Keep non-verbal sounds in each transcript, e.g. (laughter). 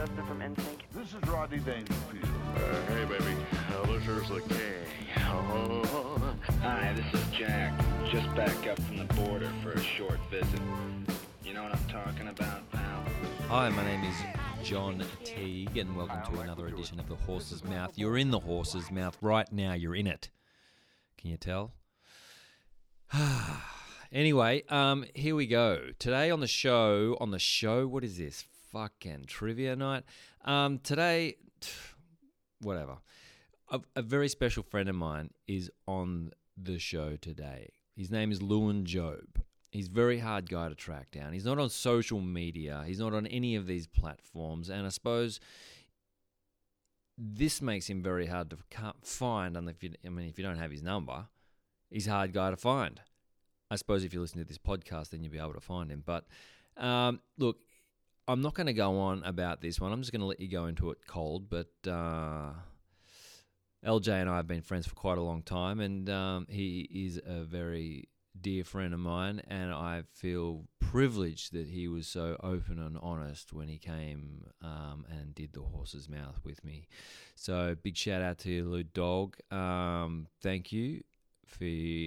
Justin from NSYNC. This is Rodney Dangerfield. Uh, hey, baby. Uh, this is the king. Oh. Hi, this is Jack. Just back up from the border for a short visit. You know what I'm talking about, pal? Hi, my name is John Teague, and welcome to another edition of The Horse's Mouth. You're in the horse's mouth right now, you're in it. Can you tell? (sighs) anyway, um, here we go. Today on the show, on the show, what is this? Fucking trivia night. Um, today, (sighs) whatever. A, a very special friend of mine is on the show today. His name is Lewin Job. He's a very hard guy to track down. He's not on social media. He's not on any of these platforms. And I suppose this makes him very hard to find. And if you, I mean, if you don't have his number, he's a hard guy to find. I suppose if you listen to this podcast, then you'll be able to find him. But um, look, I'm not going to go on about this one. I'm just going to let you go into it cold. But uh, LJ and I have been friends for quite a long time, and um, he is a very dear friend of mine, and I feel privileged that he was so open and honest when he came um, and did the horse's mouth with me. So big shout out to you, Dog. Um, thank you for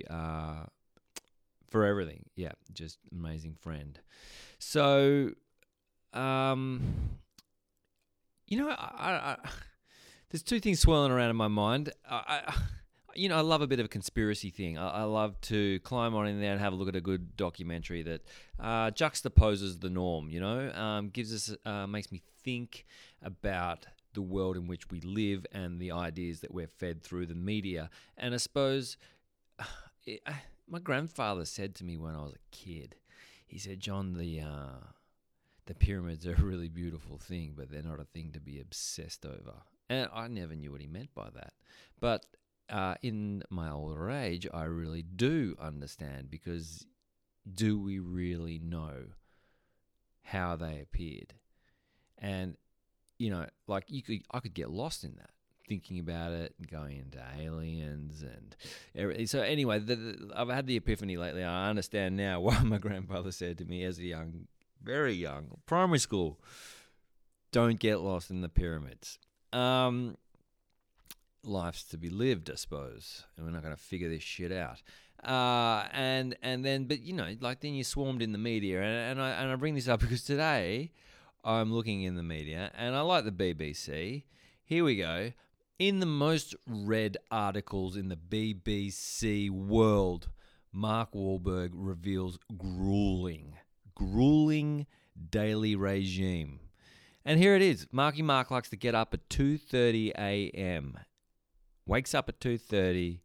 uh, for everything. Yeah, just amazing friend. So, um, you know, I, I, I, there's two things swirling around in my mind. I, you know, I love a bit of a conspiracy thing. I, love to climb on in there and have a look at a good documentary that uh, juxtaposes the norm. You know, um, gives us, uh, makes me think about the world in which we live and the ideas that we're fed through the media. And I suppose (sighs) it, my grandfather said to me when I was a kid, he said, "John, the uh, the pyramids are a really beautiful thing, but they're not a thing to be obsessed over." And I never knew what he meant by that, but uh, in my older age, I really do understand because do we really know how they appeared? And you know, like you could, I could get lost in that, thinking about it and going into aliens and everything. So anyway, the, the, I've had the epiphany lately. I understand now (laughs) why my grandfather said to me as a young, very young, primary school, "Don't get lost in the pyramids." Um, life's to be lived, I suppose, and we're not going to figure this shit out. Uh, and and then, but you know, like then you swarmed in the media, and, and I and I bring this up (laughs) because today I'm looking in the media, and I like the BBC. Here we go. In the most read articles in the BBC world, Mark Wahlberg reveals grueling, grueling daily regime. And here it is. Marky Mark likes to get up at 2:30 a.m wakes up at 2.30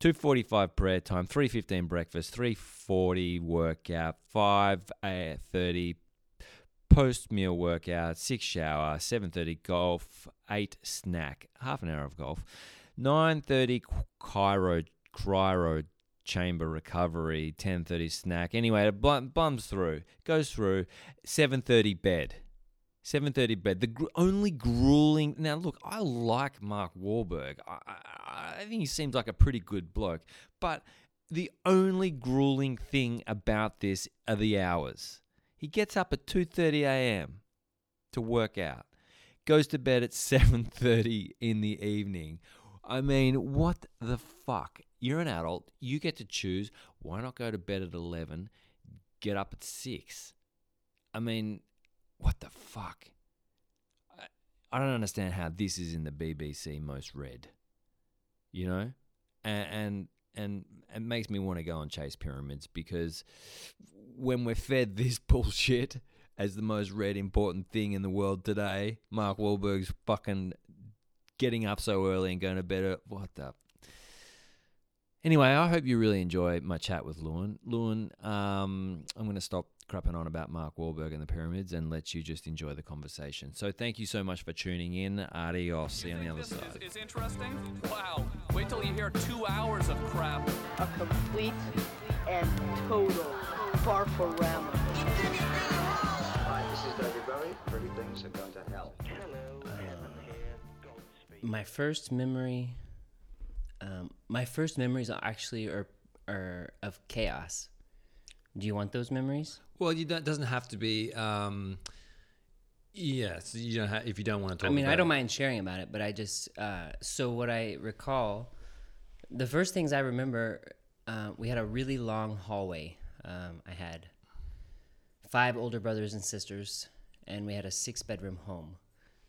2.45 prayer time 3.15 breakfast 3.40 workout 5.30 post meal workout 6 shower 7.30 golf 8 snack half an hour of golf 9.30 cryo cryo chamber recovery 10.30 snack anyway it bums through goes through 7.30 bed 7:30 bed. The gr- only grueling. Now, look, I like Mark Wahlberg. I, I, I think he seems like a pretty good bloke. But the only grueling thing about this are the hours. He gets up at 2:30 a.m. to work out. Goes to bed at (laughs) 7:30 in the evening. I mean, what the fuck? You're an adult. You get to choose. Why not go to bed at 11? Get up at 6. I mean, what the fuck? I, I don't understand how this is in the BBC most read. You know, and and and it makes me want to go and chase pyramids because when we're fed this (laughs) bullshit as the most read important thing in the world today, Mark Wahlberg's fucking getting up so early and going to bed at what the Anyway, I hope you really enjoy my chat with Lewin. Lewin, um, I'm going to stop crapping on about Mark Wahlberg and the pyramids and let you just enjoy the conversation. So thank you so much for tuning in. Adios. See you on the other this side. Is, is interesting? Wow. Wait till you hear two hours of crap. A complete and total farforama. Hi, this is David Bowie. Pretty things are going to hell. My first memory um, my first memories are actually are, are of chaos do you want those memories Well, you don't, doesn't have to be. Um, Yeah, so you don't ha- if you don't want to talk. I mean, I don't it. mind sharing about it, but I just uh, so what I recall, the first things I remember, uh, we had a really long hallway. Um, I had five older brothers and sisters, and we had a six bedroom home.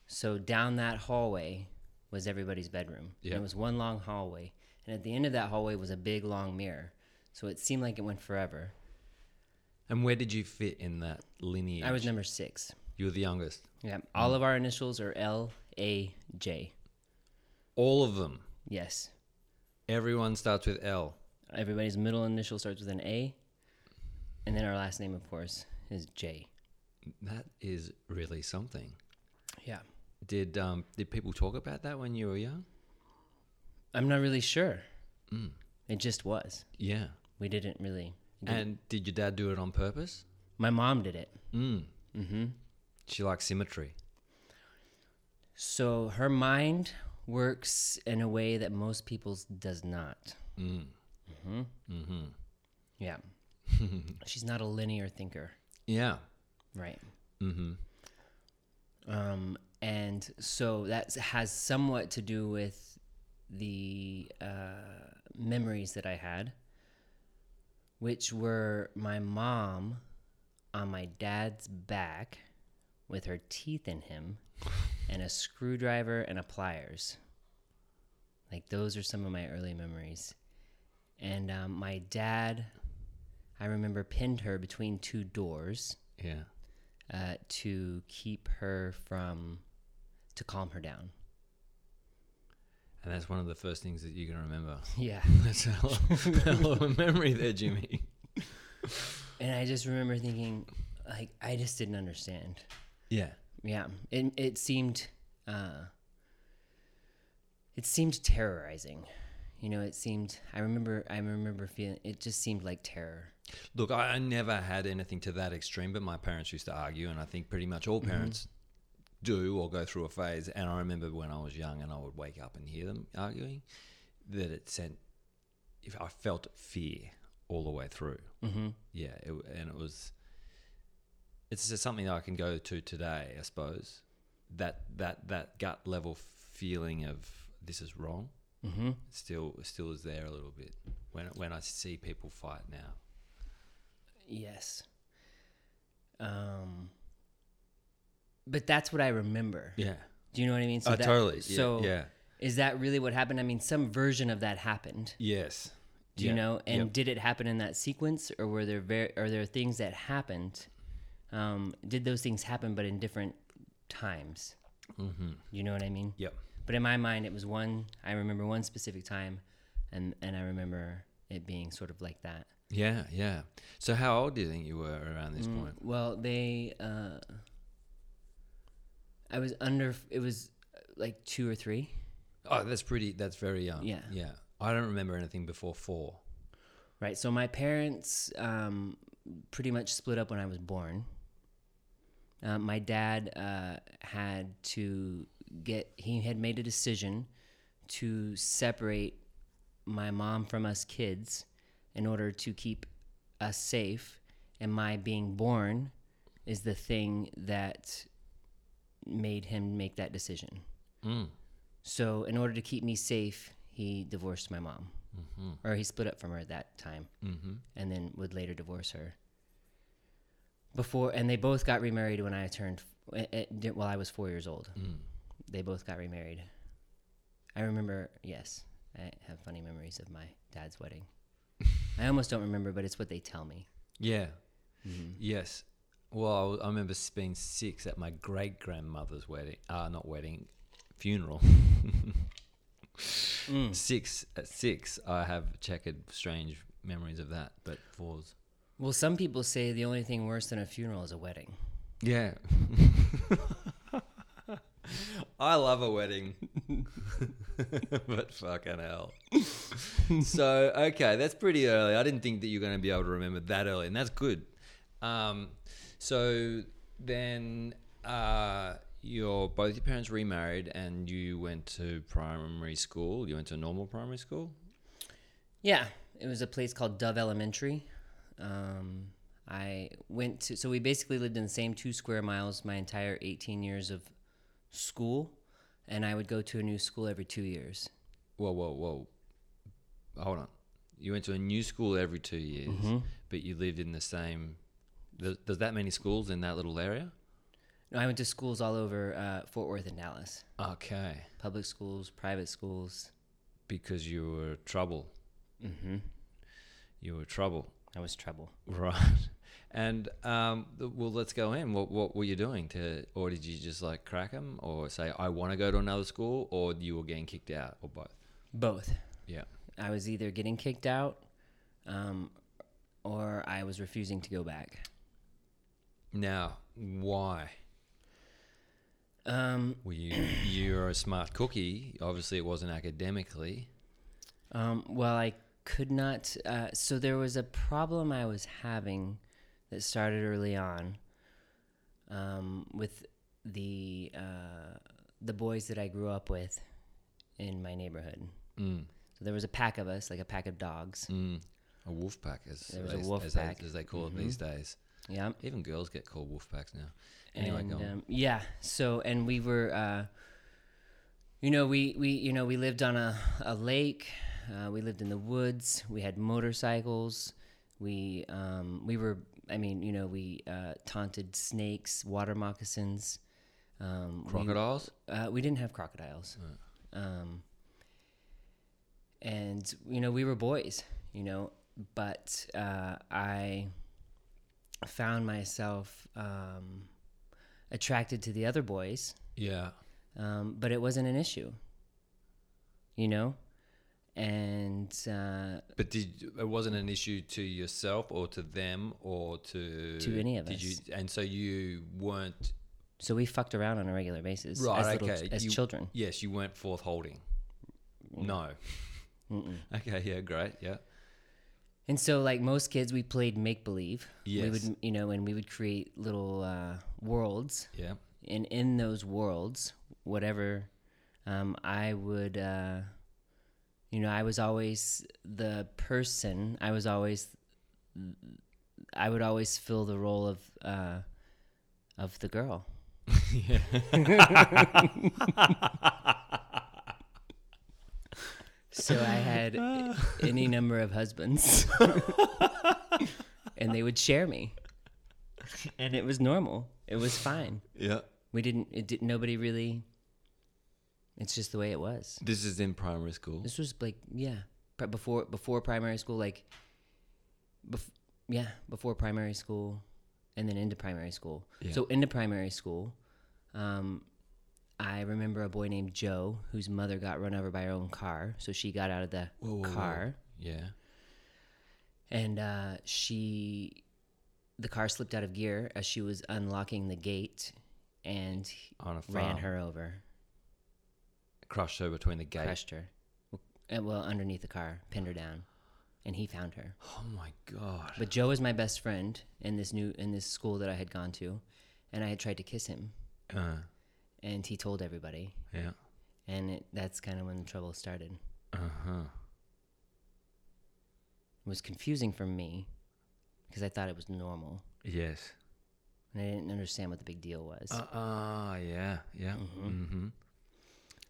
So down that hallway was everybody's bedroom. And it was one long hallway, and at the end of that hallway was a big long mirror. So it seemed like it went forever. And where did you fit in that lineage? I was number six. You were the youngest. Yeah, all of our initials are L A J. All of them. Yes. Everyone starts with L. Everybody's middle initial starts with an A, and then our last name, of course, is J. That is really something. Yeah. Did um did people talk about that when you were young? I'm not really sure. It just was. Yeah. We didn't really. And did your dad do it on purpose? my mom did it. Mm. Mm-hmm. She likes symmetry. So her mind works in a way that most people's does not. Mm. Mm-hmm. Mm-hmm. Yeah. (laughs) She's not a linear thinker. Yeah. Right. Mm-hmm. Um, and so that has somewhat to do with the uh, memories that I had, which were my mom on my dad's back with her teeth in him (laughs) and a screwdriver and a pliers. Like, those are some of my early memories. And um, my dad, I remember, pinned her between two doors Yeah. uh, to keep her from to calm her down. And that's one of the first things that you're gonna remember. (laughs) Yeah, (laughs) That's a hell of, hell of a memory there, Jimmy. (laughs) and I just remember thinking, like, I just didn't understand. Yeah. Yeah, it it seemed, uh, it seemed terrorizing. You know, it seemed. I remember. I remember feeling. It just seemed like terror. Look, I, I never had anything to that extreme, but my parents used to argue, and I think pretty much all parents do or go through a phase. And I remember when I was young and I would wake up and hear them arguing, that it sent, if I felt fear all the way through. Mm-hmm. Yeah, it, and it was. It's just something that I can go to today, I suppose. That that that gut level feeling of this is wrong Mm-hmm. still still is there a little bit when when I see people fight now. Yes. Um. But that's what I remember. Yeah. Do you know what I mean? Oh, that- totally. Yeah, So yeah. is that really what happened? I mean, some version of that happened. Yes. Do you know? And did it happen in that sequence, or were there ver- are there things that happened? Um, did those things happen, but in different times? Mm-hmm. You know what I mean? Yep. But in my mind, it was one. I remember one specific time, and and I remember it being sort of like that. Yeah, yeah. So how old do you think you were around this Mm, point? Well, they. Uh, I was under. It was uh, like two or three. Oh, that's pretty. That's very young. Yeah. yeah. I don't remember anything before four. Right. So my parents um, pretty much split up when I was born. Uh, my dad uh, had to get, he had made a decision to separate my mom from us kids in order to keep us safe. And my being born is the thing that made him make that decision. Mm. So, in order to keep me safe, he divorced my mom, Mm-hmm. or he split up from her at that time Mm-hmm. and then would later divorce her. Before, and they both got remarried when I turned, eh, eh, while I was four years old. Mm. They both got remarried. I remember, yes, I have funny memories of my dad's wedding. (laughs) I almost don't remember, but it's what they tell me. Yeah. Mm-hmm. Yes. Well, I remember being six at my great grandmother's wedding. Uh, not wedding, funeral. (laughs) Mm. Six at six, I have checkered, strange memories of that. But fours. Well, some people say the only thing worse than a funeral is a wedding. Yeah. (laughs) I love a wedding. (laughs) but fucking hell. so, okay, that's pretty early. I didn't think that you're going to be able to remember that early, and that's good. Um, so then uh, your both your parents remarried and you went to primary school. You went to a normal primary school? Yeah, it was a place called Dove Elementary. Um, I went to so we basically lived in the same two square miles my entire 18 years of school, and I would go to a new school every two years. Whoa, whoa, whoa. Hold on. You went to a new school every two years, but you lived in the same. Does, does that many schools in that little area? No, I went to schools all over uh, Fort Worth and Dallas. Okay. Public schools, private schools. Because you were trouble. Mm-hmm. You were trouble. I was trouble. Right. (laughs) And um, well, let's go in. What what were you doing to, or did you just like crack them, or say I want to go to another school, or you were getting kicked out, or both? Both. Yeah. I was either getting kicked out, um, or I was refusing to go back. Now, why? Um, Were you you're a smart cookie? Obviously, it wasn't academically. Um, well, I could not. Uh, so there was a problem I was having that started early on um, with the uh, the boys that I grew up with in my neighborhood. Mm. So there was a pack of us, like a pack of dogs. Mm. A wolf pack, as, There was as, a wolf as, they, pack. as they call it these days. Yeah. Even girls get called wolf packs now. Anyway, and, um, yeah. So and we were, uh, you know, we we you know we lived on a a lake. Uh, we lived in the woods. We had motorcycles. We um, we were. I mean, you know, we uh, taunted snakes, water moccasins. Um, we- Crocodiles? uh, we didn't have crocodiles. Um, and you know, we were boys. You know, but uh, I found myself um, attracted to the other boys, Yeah. um, but it wasn't an issue. You know, and uh, But did it wasn't an issue to yourself or to them or to To any of did us. You, and so you weren't so we fucked around on a regular basis right. as, little, okay, as you- children. Yes, you weren't forth holding. No. (laughs) Okay. Yeah. Great. Yeah. And so, like most kids, we played make believe. We would, you know, and we would create little uh, worlds. Yeah. And in those worlds, whatever, um, I would, uh, you know, I was always the person. I was always, I would always fill the role of, uh, of the girl. (laughs) (laughs) (laughs) So I had (laughs) any number of husbands, (laughs) and they would share me, and it was normal. It was fine. Yeah. We didn't. It did. Nobody really. It's just the way it was. This is in primary school. This was like yeah, pri- before before primary school, like, bef- yeah, before primary school, and then into primary school. Yeah. So into primary school, um, I remember a boy named Joe whose mother got run over by her own car, so she got out of the Whoa, whoa, whoa. car Yeah. and uh, she, the car slipped out of gear as she was unlocking the gate, and On a ran her over, Crushed her between the gate. crushed her, well underneath the car, pinned her down, and he found her. Oh my god. But Joe was my best friend in this new in this school that I had gone to, and I had tried to kiss him, Uh, and he told everybody, yeah. and it, that's kind of when the trouble started. Uh huh. It was confusing for me because I thought it was normal, Yes. and I didn't understand what the big deal was. Uh, uh yeah. Yeah. Mm-hmm.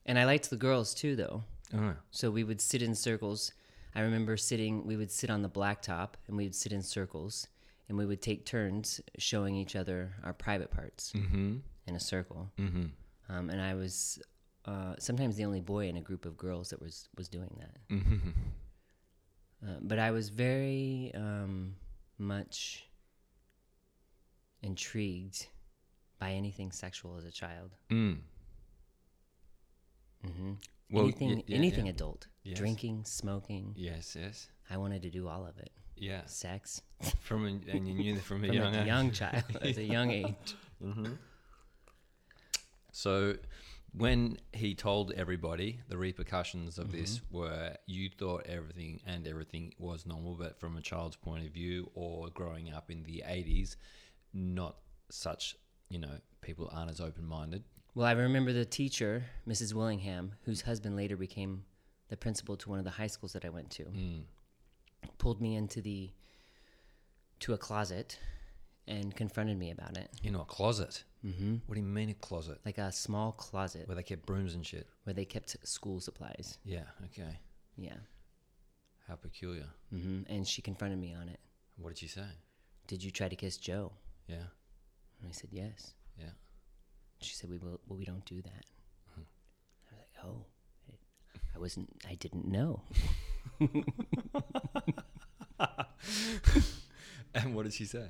and I liked the girls too, though. Uh-huh. So we would sit in circles. I remember sitting, we would sit on the blacktop and we would sit in circles and we would take turns showing each other our private parts mm-hmm. In a circle. Mm-hmm. Um, and I was uh, sometimes the only boy in a group of girls that was, was doing that. Mm-hmm. (laughs) Uh, but I was very um, much intrigued by anything sexual as a child. Mm. hmm Well, y- anything, yeah, anything yeah. adult, Yes. drinking, smoking. Yes. Yes. I wanted to do all of it. Yeah. Sex From a, and you knew that from a (laughs) from young a young child, at a young age. (laughs) So when he told everybody the repercussions of this mm-hmm. were you thought everything and everything was normal, but from a child's point of view or growing up in the 80s, not such, you know, people aren't as open minded. Well, I remember the teacher, Mrs. Willingham, whose husband later became the principal to one of the high schools that I went to, mm. pulled me into the to a closet and confronted me about it. You know, a closet. Mm-hmm. What do you mean a closet? Like a small closet Where they kept brooms and shit. where they kept school supplies. Yeah. Okay. Yeah. How peculiar. Mm-hmm. And she confronted me on it. What did she say? Did you try to kiss Joe? Yeah. And I said, yes. Yeah. She said, we will, well, we don't do that. I was like, oh, I- I wasn't, I didn't know. (laughs) And what did she say?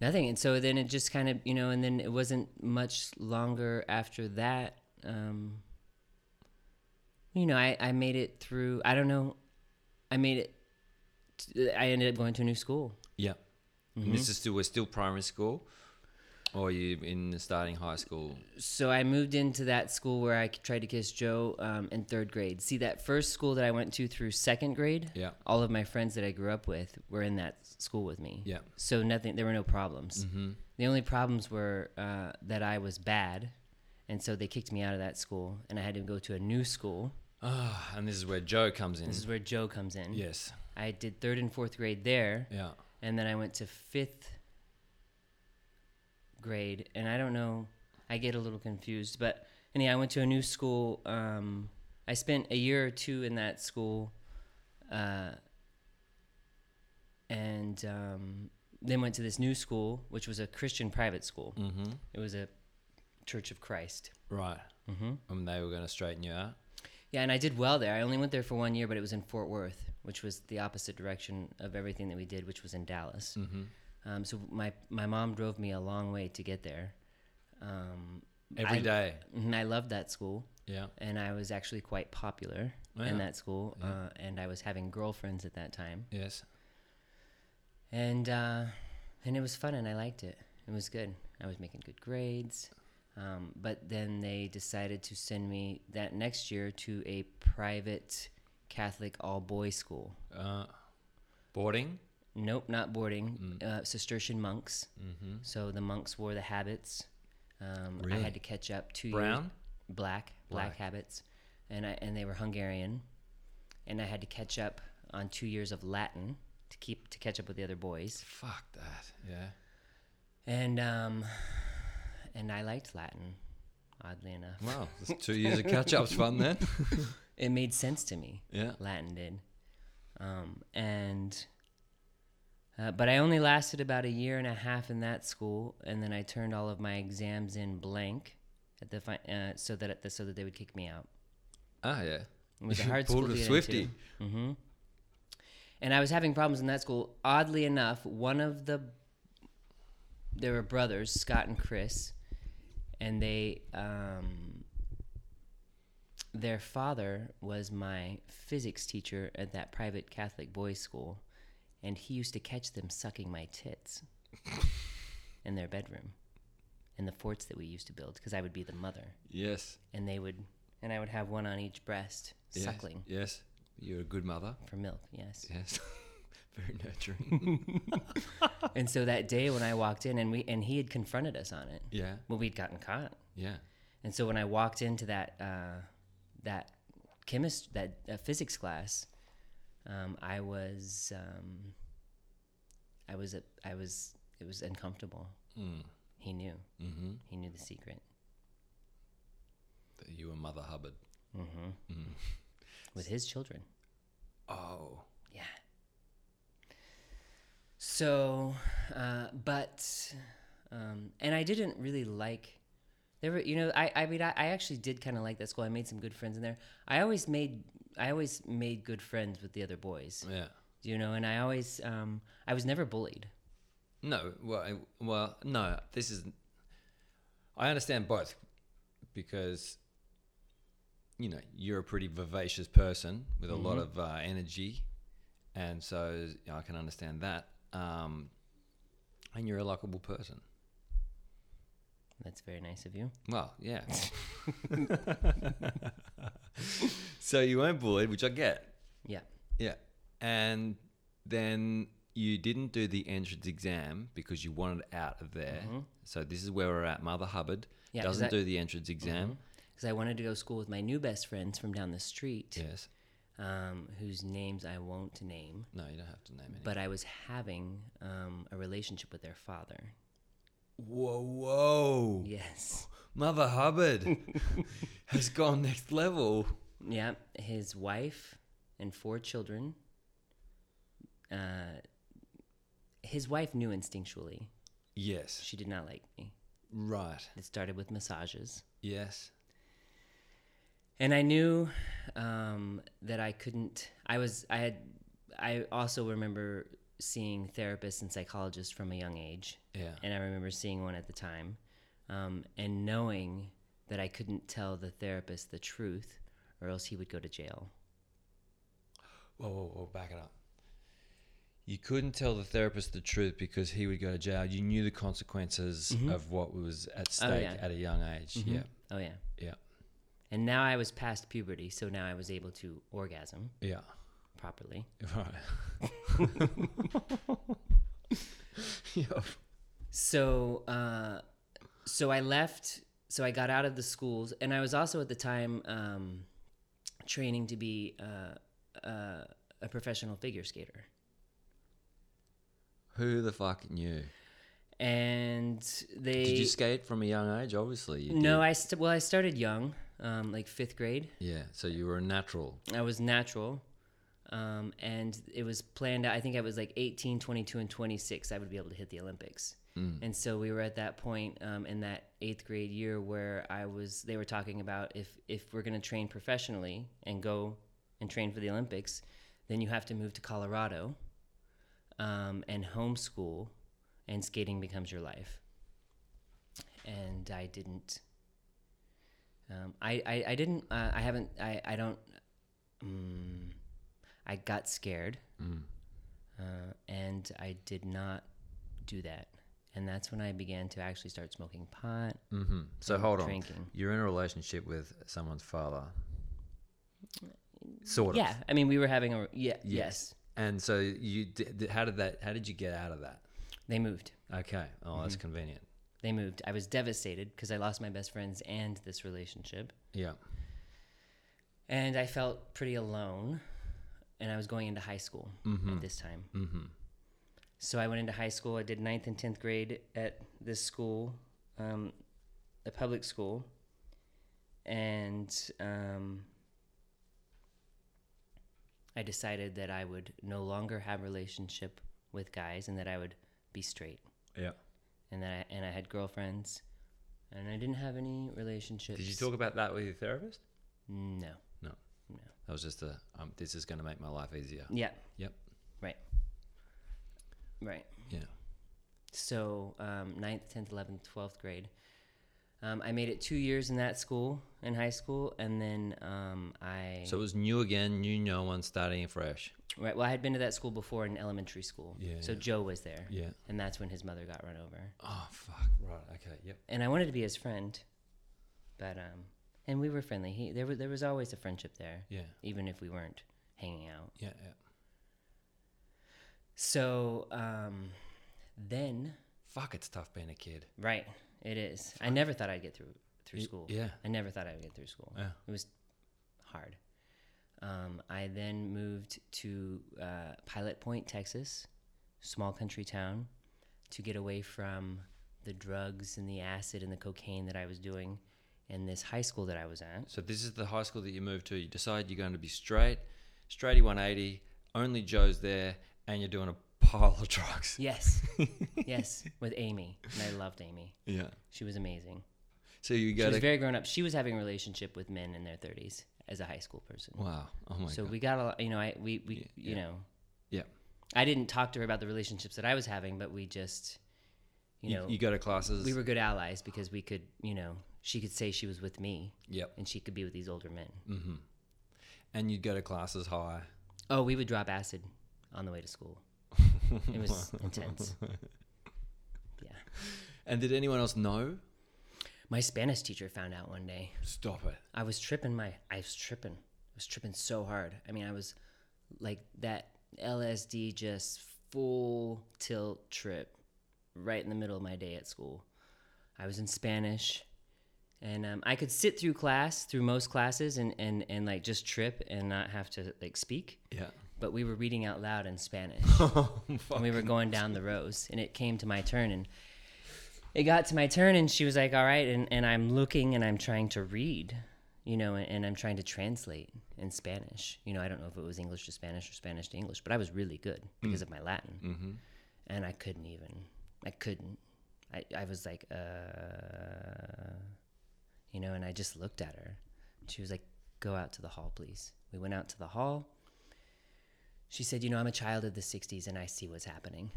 Nothing. And so then it just kind of, you know, and then it wasn't much longer after that. Um, you know, I, I made it through, I don't know, I made it, t- I ended up going to a new school. Yeah. And this is still we're still primary school, or are you in the starting high school? So I moved into that school where I tried to kiss Joe um, in third grade. See, that first school that I went to through second grade, Yeah. all of my friends that I grew up with were in that school with me. Yeah. So nothing, there were no problems. Mm-hmm. The only problems were uh, that I was bad, and so they kicked me out of that school, and I had to go to a new school. Ah, and this is where Joe comes in. This is where Joe comes in. yes. I did third and fourth grade there, Yeah. and then I went to fifth grade, and I don't know. I get a little confused, but anyway, I went to a new school. Um, I spent a year or two in that school, uh, and um, then went to this new school, which was a Christian private school. Mm-hmm. It was a Church of Christ. Right. Mm-hmm. And they were going to straighten you out. Yeah, and I did well there. I only went there for one year, but it was in Fort Worth, which was the opposite direction of everything that we did, which was in Dallas. Mm-hmm. Um, so my my mom drove me a long way to get there. Um, Every I- day. mhm, I loved that school, Yeah. and I was actually quite popular Oh, yeah. in that school, Yeah. uh, and I was having girlfriends at that time, Yes. And uh, and it was fun, and I liked it. It was good. I was making good grades. Um, but then they decided to send me that next year to a private Catholic all boys school. Uh, boarding. Nope, not boarding. Mm. Uh, Cistercian monks. Mm-hmm. So the monks wore the habits. Um, I had to catch up two years. Brown. Black, black, Black. habits, and I and they were Hungarian, and I had to catch up on two years of Latin to keep to catch up with the other boys. Fuck that. Yeah. And um, and I liked Latin, oddly enough. Wow. There's two years of catch up's fun then. (laughs) It made sense to me. yeah. Latin did. Um, and uh, but I only lasted about a year and a half in that school, and then I turned all of my exams in blank at the fi- uh, so that at the, so that they would kick me out. Ah, yeah. It was a (laughs) hard school to a get Swifty. into. hmm And I was having problems in that school. Oddly enough, one of the there were brothers, Scott and Chris, and they um, their father was my physics teacher at that private Catholic boys' school, and he used to catch them sucking my tits (laughs) in their bedroom, in the forts that we used to build, because I would be the mother, Yes. and they would, and I would have one on each breast, Yes. suckling Yes. You're a good mother. for milk. Yes. Yes. (laughs) Very nurturing. (laughs) and so that day when I walked in, and we and he had confronted us on it. yeah. Well, we'd gotten caught. Yeah. And so when I walked into that uh, that chemist that uh, physics class, um, I was um, I was a, I was it was uncomfortable. Mm. He knew. Mm-hmm. He knew the secret. That you were Mother Hubbard. hmm Mm. With his children. Oh. Yeah. So, uh, but, um, and I didn't really like. There were, you know, I, I mean, I, I actually did kind of like that school. I made some good friends in there. I always made, I always made good friends with the other boys, Yeah. you know, and I always, um, I was never bullied. No, well, I, well, no. This is. I understand both, because. You know, you're a pretty vivacious person with a lot of uh, energy, and so you know, I can understand that. Um, and you're a likable person. That's very nice of you. Well, yeah. (laughs) (laughs) so you weren't bullied, which I get. Yeah. Yeah. And then you didn't do the entrance exam because you wanted out of there. So this is where we're at. Mother Hubbard Mm-hmm. Yeah, doesn't that- do the entrance exam. Because I wanted to go to school with my new best friends from down the street. Yes. um, whose names I won't name, No, you don't have to name any. but I was having um, a relationship with their father. whoa, whoa, Yes. Mother Hubbard (laughs) has gone next level. Yeah, his wife and four children. Uh, his wife knew instinctually Yes. she did not like me. Right. It started with massages. Yes. And I knew um, that I couldn't. I was. I had. I also remember seeing therapists and psychologists from a young age, Yeah. and I remember seeing one at the time, um, and knowing that I couldn't tell the therapist the truth, or else he would go to jail. Whoa, whoa, whoa, back it up. You couldn't tell the therapist the truth because he would go to jail. You knew the consequences of what was at stake Mm-hmm. yeah. at a young age. Yeah, Oh yeah. yeah, And now I was past puberty, so now I was able to orgasm yeah. properly. (laughs) Right. (laughs) yeah. So, uh, so I left. So I got out of the schools, and I was also at the time um, training to be uh, uh, a professional figure skater. Who the fuck knew? And they Did you skate from a young age? Obviously, you no. I st- well, I started young, um, like fifth grade. Yeah, so you were natural. I was natural. Um, and it was planned out. I think I was like 18, 22, and 26. I would be able to hit the Olympics. And so we were at that point um, in that eighth grade year where I was. They were talking about if if we're going to train professionally and go and train for the Olympics, then you have to move to Colorado um, and homeschool, and skating becomes your life. And I didn't. Um, I, I I didn't. Uh, I haven't. I I don't. Mm, I got scared, uh, and I did not do that. And that's when I began to actually start smoking pot. hmm So hold on. drinking. You're in a relationship with someone's father. Sort of. Yeah, I mean, we were having a yeah. Yes, And so you, d- how did that? How did you get out of that? they moved. Okay. Oh, that's Mm-hmm. convenient. They moved. I was devastated because I lost my best friends and this relationship, Yeah. and I felt pretty alone. And I was going into high school at this time. Mm-hmm. So I went into high school. I did ninth and tenth grade at this school, um, a public school, and um, I decided that I would no longer have relationship with guys, and that I would be straight, Yeah. And that I, and I had girlfriends, and I didn't have any relationships. Did you talk about that with your therapist? No. No. No. That was just a. Um, this is going to make my life easier. Yeah. Yep. Right. Right. Yeah. So um, 9th, 10th, 11th, 12th grade. Um, I made it two years in that school, in high school, and then um, I. So it was new again, new no one, starting fresh. right. Well, I had been to that school before in elementary school. Yeah, So yeah. Joe was there. Yeah. And that's when his mother got run over. Oh fuck. Right. Okay. Yep. And I wanted to be his friend, but um, and we were friendly. He there was there was always a friendship there. Yeah. Even if we weren't hanging out. Yeah. Yeah. So um, then Fuck. It's tough being a kid. Right, it is. I never thought I'd get through through school. yeah. I never thought I would get through school. Yeah. It was hard. Um, I then moved to uh, Pilot Point, Texas, small country town, to get away from the drugs and the acid and the cocaine that I was doing in this high school that I was at. So this is the high school that you moved to. You decide you're going to be straight, straighty 180. Only Joe's there, and you're doing a pile of drugs. Yes, (laughs) yes, with Amy, and I loved Amy. Yeah. She was amazing. So you got She was very grown up. She was having a relationship with men in their thirties as a high school person. wow. Oh my so god. we got a lot, you know, I we we Yeah, you know, yeah. I didn't talk to her about the relationships that I was having, but we just, you You, know, you go to classes. we were good allies because we could, you know, she could say she was with me Yep. and she could be with these older men. Mm-hmm. And you'd go to classes high. Oh, we would drop acid on the way to school. It was (laughs) intense. (laughs) Yeah. And did anyone else know? My Spanish teacher found out one day. Stop it. I was tripping my I was tripping. I was tripping so hard. I mean, I was like that LSD just full tilt trip right in the middle of my day at school. I was in Spanish and um, I could sit through class through most classes and, and and like just trip and not have to like speak. Yeah. But we were reading out loud in Spanish. (laughs) and we were going down the rows and it came to my turn and it got to my turn and she was like all right and, and i'm looking and i'm trying to read you know and, and i'm trying to translate in spanish. You know i don't know if it was english to spanish or spanish to english but i was really good because of my latin. Mm-hmm. and i couldn't even i couldn't. I, I was like uh you know and i just looked at her. She was like go out to the hall please. We went out to the hall she said you know i'm a child of the 60s and i see what's happening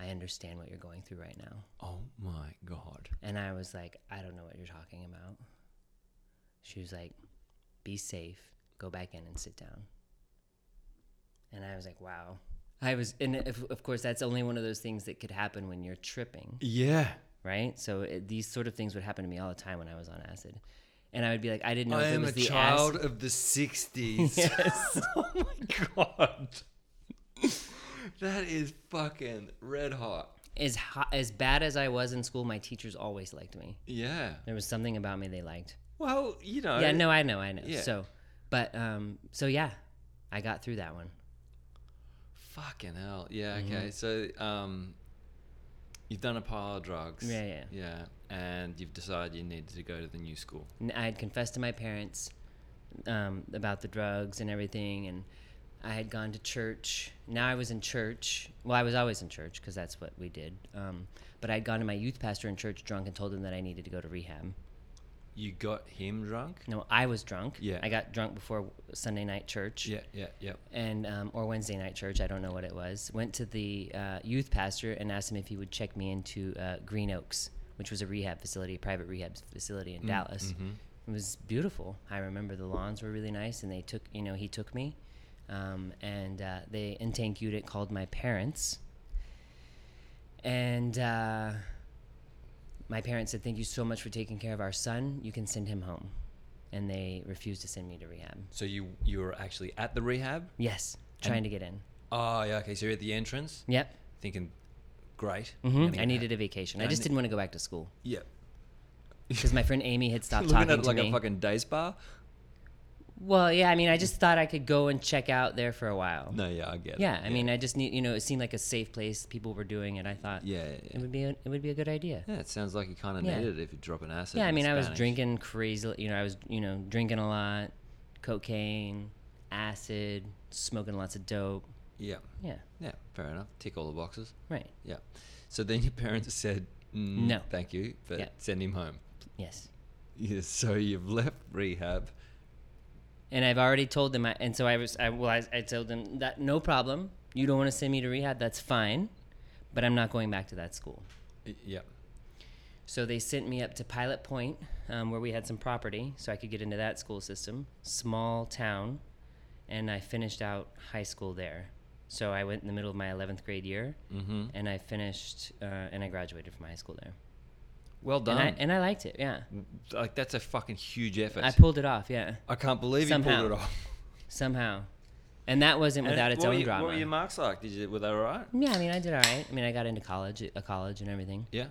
i understand what you're going through right now Oh my god. and I was like, I don't know what you're talking about. She was like, be safe, go back in and sit down. And I was like, wow. I was, and if, of course, that's only one of those things that could happen when you're tripping, Yeah. right? So it, these sort of things would happen to me all the time when I was on acid. And I would be like, I didn't know I if it am was a the child acid. of the 60s. (laughs) Yes. (laughs) oh my god. That is fucking red hot. As, ho- as bad as I was in school, my teachers always liked me. Yeah. There was something about me they liked. Well, you know. yeah, no, I know, I know. Yeah. So, but, um, so yeah, I got through that one. Fucking hell. Yeah, Mm-hmm. okay. So, um, you've done a pile of drugs. Yeah, yeah. Yeah. And you've decided you needed to go to the new school. I had confessed to my parents um, about the drugs and everything, and I had gone to church. Now I was in church. Well, I was always in church because that's what we did. Um, but I had gone to my youth pastor in church drunk and told him that I needed to go to rehab. You got him drunk? No, I was drunk. Yeah. I got drunk before Sunday night church. Yeah, yeah, yeah. And um, or Wednesday night church, I don't know what it was. Went to the uh, youth pastor and asked him if he would check me into uh, Green Oaks, which was a rehab facility, a private rehab facility in Dallas. It was beautiful. I remember the lawns were really nice, and they took, you know, he took me, um, and uh, they in Tank Unit called my parents, and uh, my parents said, "Thank you so much for taking care of our son. You can send him home," and they refused to send me to rehab. So you you were actually at the rehab? Yes, trying to get in. Oh, yeah, okay. So you're at the entrance Yep. thinking, great. hmm I needed out. a vacation. I I just ne- didn't want to go back to school Yep. because (laughs) my friend Amy had stopped talking at it to like me. a fucking day spa? Well, yeah, I mean, I just thought I could go and check out there for a while. No, yeah, I get it. Yeah, I mean, I just need, you know, it seemed like a safe place. People were doing it. I thought Yeah, yeah, it would be a, it would be a good idea. Yeah, it sounds like you kind of Yeah. needed it if you drop an acid. Yeah, I mean, I was drinking crazy. You know, I was, you know, drinking a lot, cocaine, acid, smoking lots of dope. Yeah, Yeah, yeah, fair enough. Tick all the boxes. right. Yeah. So then your parents said, mm, No. thank you, but Yeah. send him home. Yes. Yeah, (laughs) so you've left rehab. And I've already told them, I, and so I was, I, well, I, I told them that no problem. You don't want to send me to rehab, that's fine, but I'm not going back to that school. Yeah. So they sent me up to Pilot Point, um, where we had some property, so I could get into that school system. Small town, and I finished out high school there. So I went in the middle of my 11th grade year, Mm-hmm. and I finished, uh, and I graduated from high school there. Well And done. I, and I liked it, yeah. like that's a fucking huge effort. I pulled it off, yeah, I can't believe you pulled it off. somehow. And that wasn't And without its what were own you- drama. What were your marks like? Did you were they all right? Yeah, I mean, I did all right. I mean, I got into college, a college, and everything. Yeah.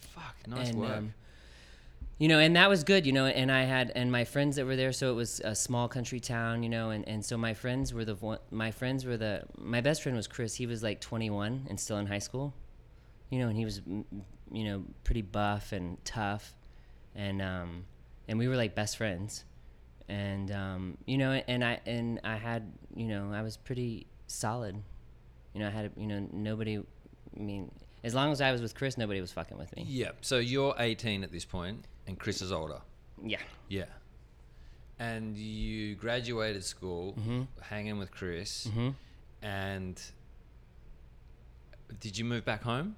Fuck, nice and, work. um, you know, and that was good, you know, and I had, and my friends that were there, so it was a small country town, you know, and, and so my friends were the, one, my friends were the, my best friend was Chris. He was like 21 and still in high school, you know, and he was, you know, pretty buff and tough. And, um, and we were like best friends. And, um, you know, and I, and I had, you know, I was pretty solid. You know, I had, you know, nobody, I mean, as long as I was with Chris, nobody was fucking with me. yeah. So you're 18 at this point, and Chris is older. Yeah. Yeah. And you graduated school, Mm-hmm. hanging with Chris, and did you move back home?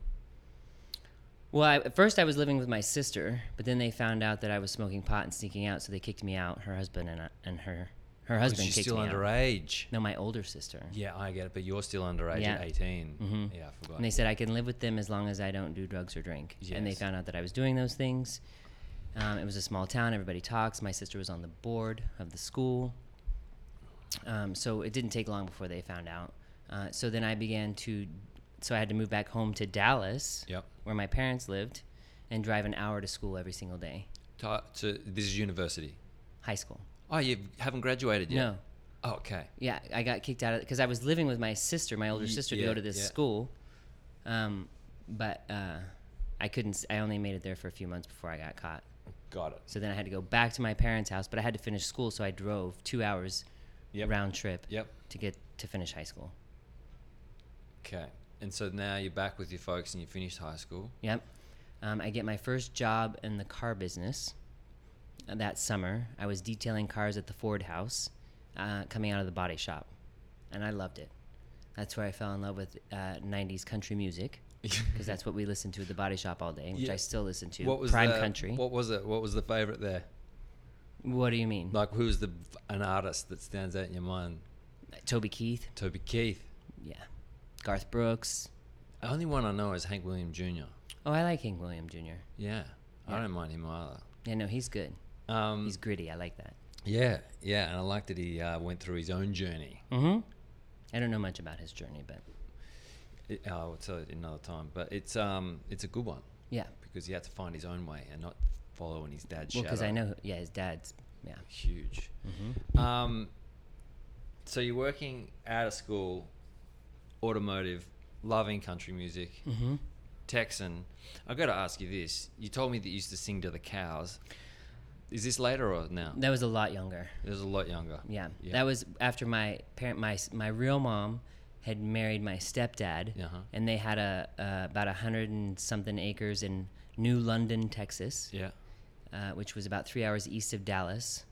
Well, I, at first I was living with my sister, but then they found out that I was smoking pot and sneaking out, so they kicked me out. Her husband and, I- and her her husband kicked still me out. underage. No, my older sister. Yeah, I get it, but you're still underage Yeah. at 18. Mhm. Yeah, I forgot. And they said I can live with them as long as I don't do drugs or drink. And they Yes. found out that I was doing those things. Um, it was a small town. Everybody talks. My sister was on the board of the school. Um, so it didn't take long before they found out. Uh, so then I began to, so I had to move back home to Dallas, Yep. where my parents lived, and drive an hour to school every single day. To, to this is university. high school. Oh, you haven't graduated yet. No. Oh, okay. Yeah, I got kicked out of because I was living with my sister, my older sister, to yeah, go to this yeah. school. Um, but uh, I couldn't. I only made it there for a few months before I got caught. Got it. So then I had to go back to my parents' house, but I had to finish school, so I drove two hours Yep. round trip Yep. to get to finish high school. Okay. And so now you're back with your folks and you finished high school. Yep. Um, I get my first job in the car business uh, that summer. I was detailing cars at the Ford House, uh, coming out of the body shop, and I loved it. That's where I fell in love with uh, '90s country music, (laughs) because that's what we listened to at the body shop all day, which Yeah. I still listen to. What was Prime the, country. What was it? What was the favorite there? What do you mean? Like, who's the an artist that stands out in your mind? Toby Keith. Toby Keith. Yeah. Garth Brooks. The only one I know is Hank William Jr. Oh, I like Hank William Jr. Yeah, I Yeah. don't mind him either. Yeah, no, he's good. Um, He's gritty. I like that. yeah, yeah, and I like that he uh, went through his own journey. Mm-hmm. I don't know much about his journey, but It, oh, I'll tell it another time, but it's um, it's a good one yeah. because he had to find his own way and not follow in his dad's Well, because I know, yeah, his dad's, yeah. huge. Mm-hmm. Um, so you're working out of school, automotive, loving country music, Mm-hmm. Texan. I've got to ask you this: You told me that you used to sing to the cows. Is this later or now? That was a lot younger. It was a lot younger. Yeah. Yeah. That was after my parent, my my real mom had married my stepdad, Uh-huh. and they had a uh, about a hundred and something acres in New London, Texas, Yeah. uh, which was about three hours east of Dallas.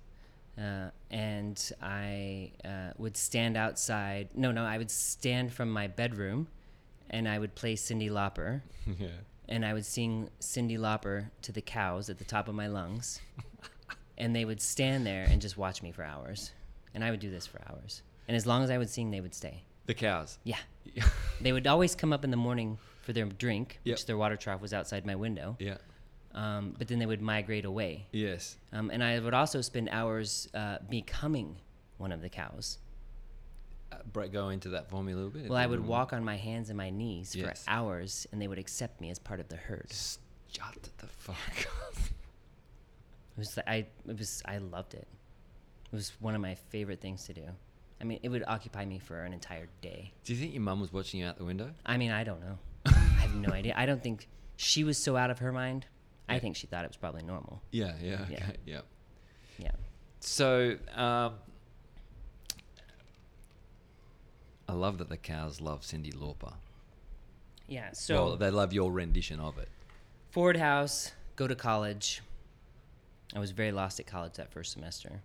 Uh, and I uh, would stand outside. No, no, I would stand from my bedroom, and I would play Cyndi Lauper. (laughs) yeah. and I would sing Cyndi Lauper to the cows at the top of my lungs. (laughs) and they would stand there and just watch me for hours. And I would do this for hours. And as long as I would sing, they would stay. The cows. Yeah. (laughs) They would always come up in the morning for their drink, Yep. which their water trough was outside my window. Yeah. Um, but then they would migrate away. Yes. Um, and I would also spend hours uh, becoming one of the cows. Uh, go into that for me a little bit. Well, I would walk on my hands and my knees Yes. for hours, and they would accept me as part of the herd. Shut the fuck (laughs) up. It was I it was I loved it. It was one of my favorite things to do. I mean, it would occupy me for an entire day. Do you think your mum was watching you out the window? I mean, I don't know. (laughs) I have no idea. I don't think she was so out of her mind. I think she thought it was probably normal. Yeah. Yeah. Yeah. Okay. Yeah. Yeah. So, um, I love that the cows love Cyndi Lauper. Yeah. So well, they love your rendition of it. Ford House, go to college. I was very lost at college that first semester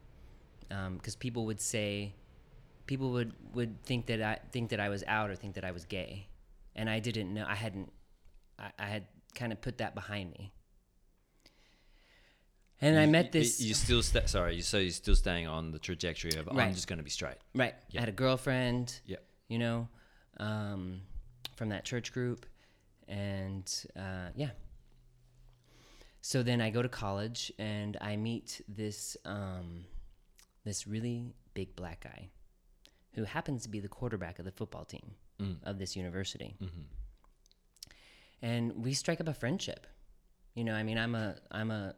because people would say, people would, would think that I think that I was out or think that I was gay, and I didn't know. I hadn't. I, I had kind of put that behind me. And I met this. You still sta sorry. You so you're still staying on the trajectory of I'm just going to be straight. right. Yeah. I had a girlfriend. Yep. You know, um, from that church group, and uh, yeah. So then I go to college and I meet this um, this really big black guy, who happens to be the quarterback of the football team Mm. of this university, Mm-hmm. and we strike up a friendship. You know, I mean, I'm a I'm a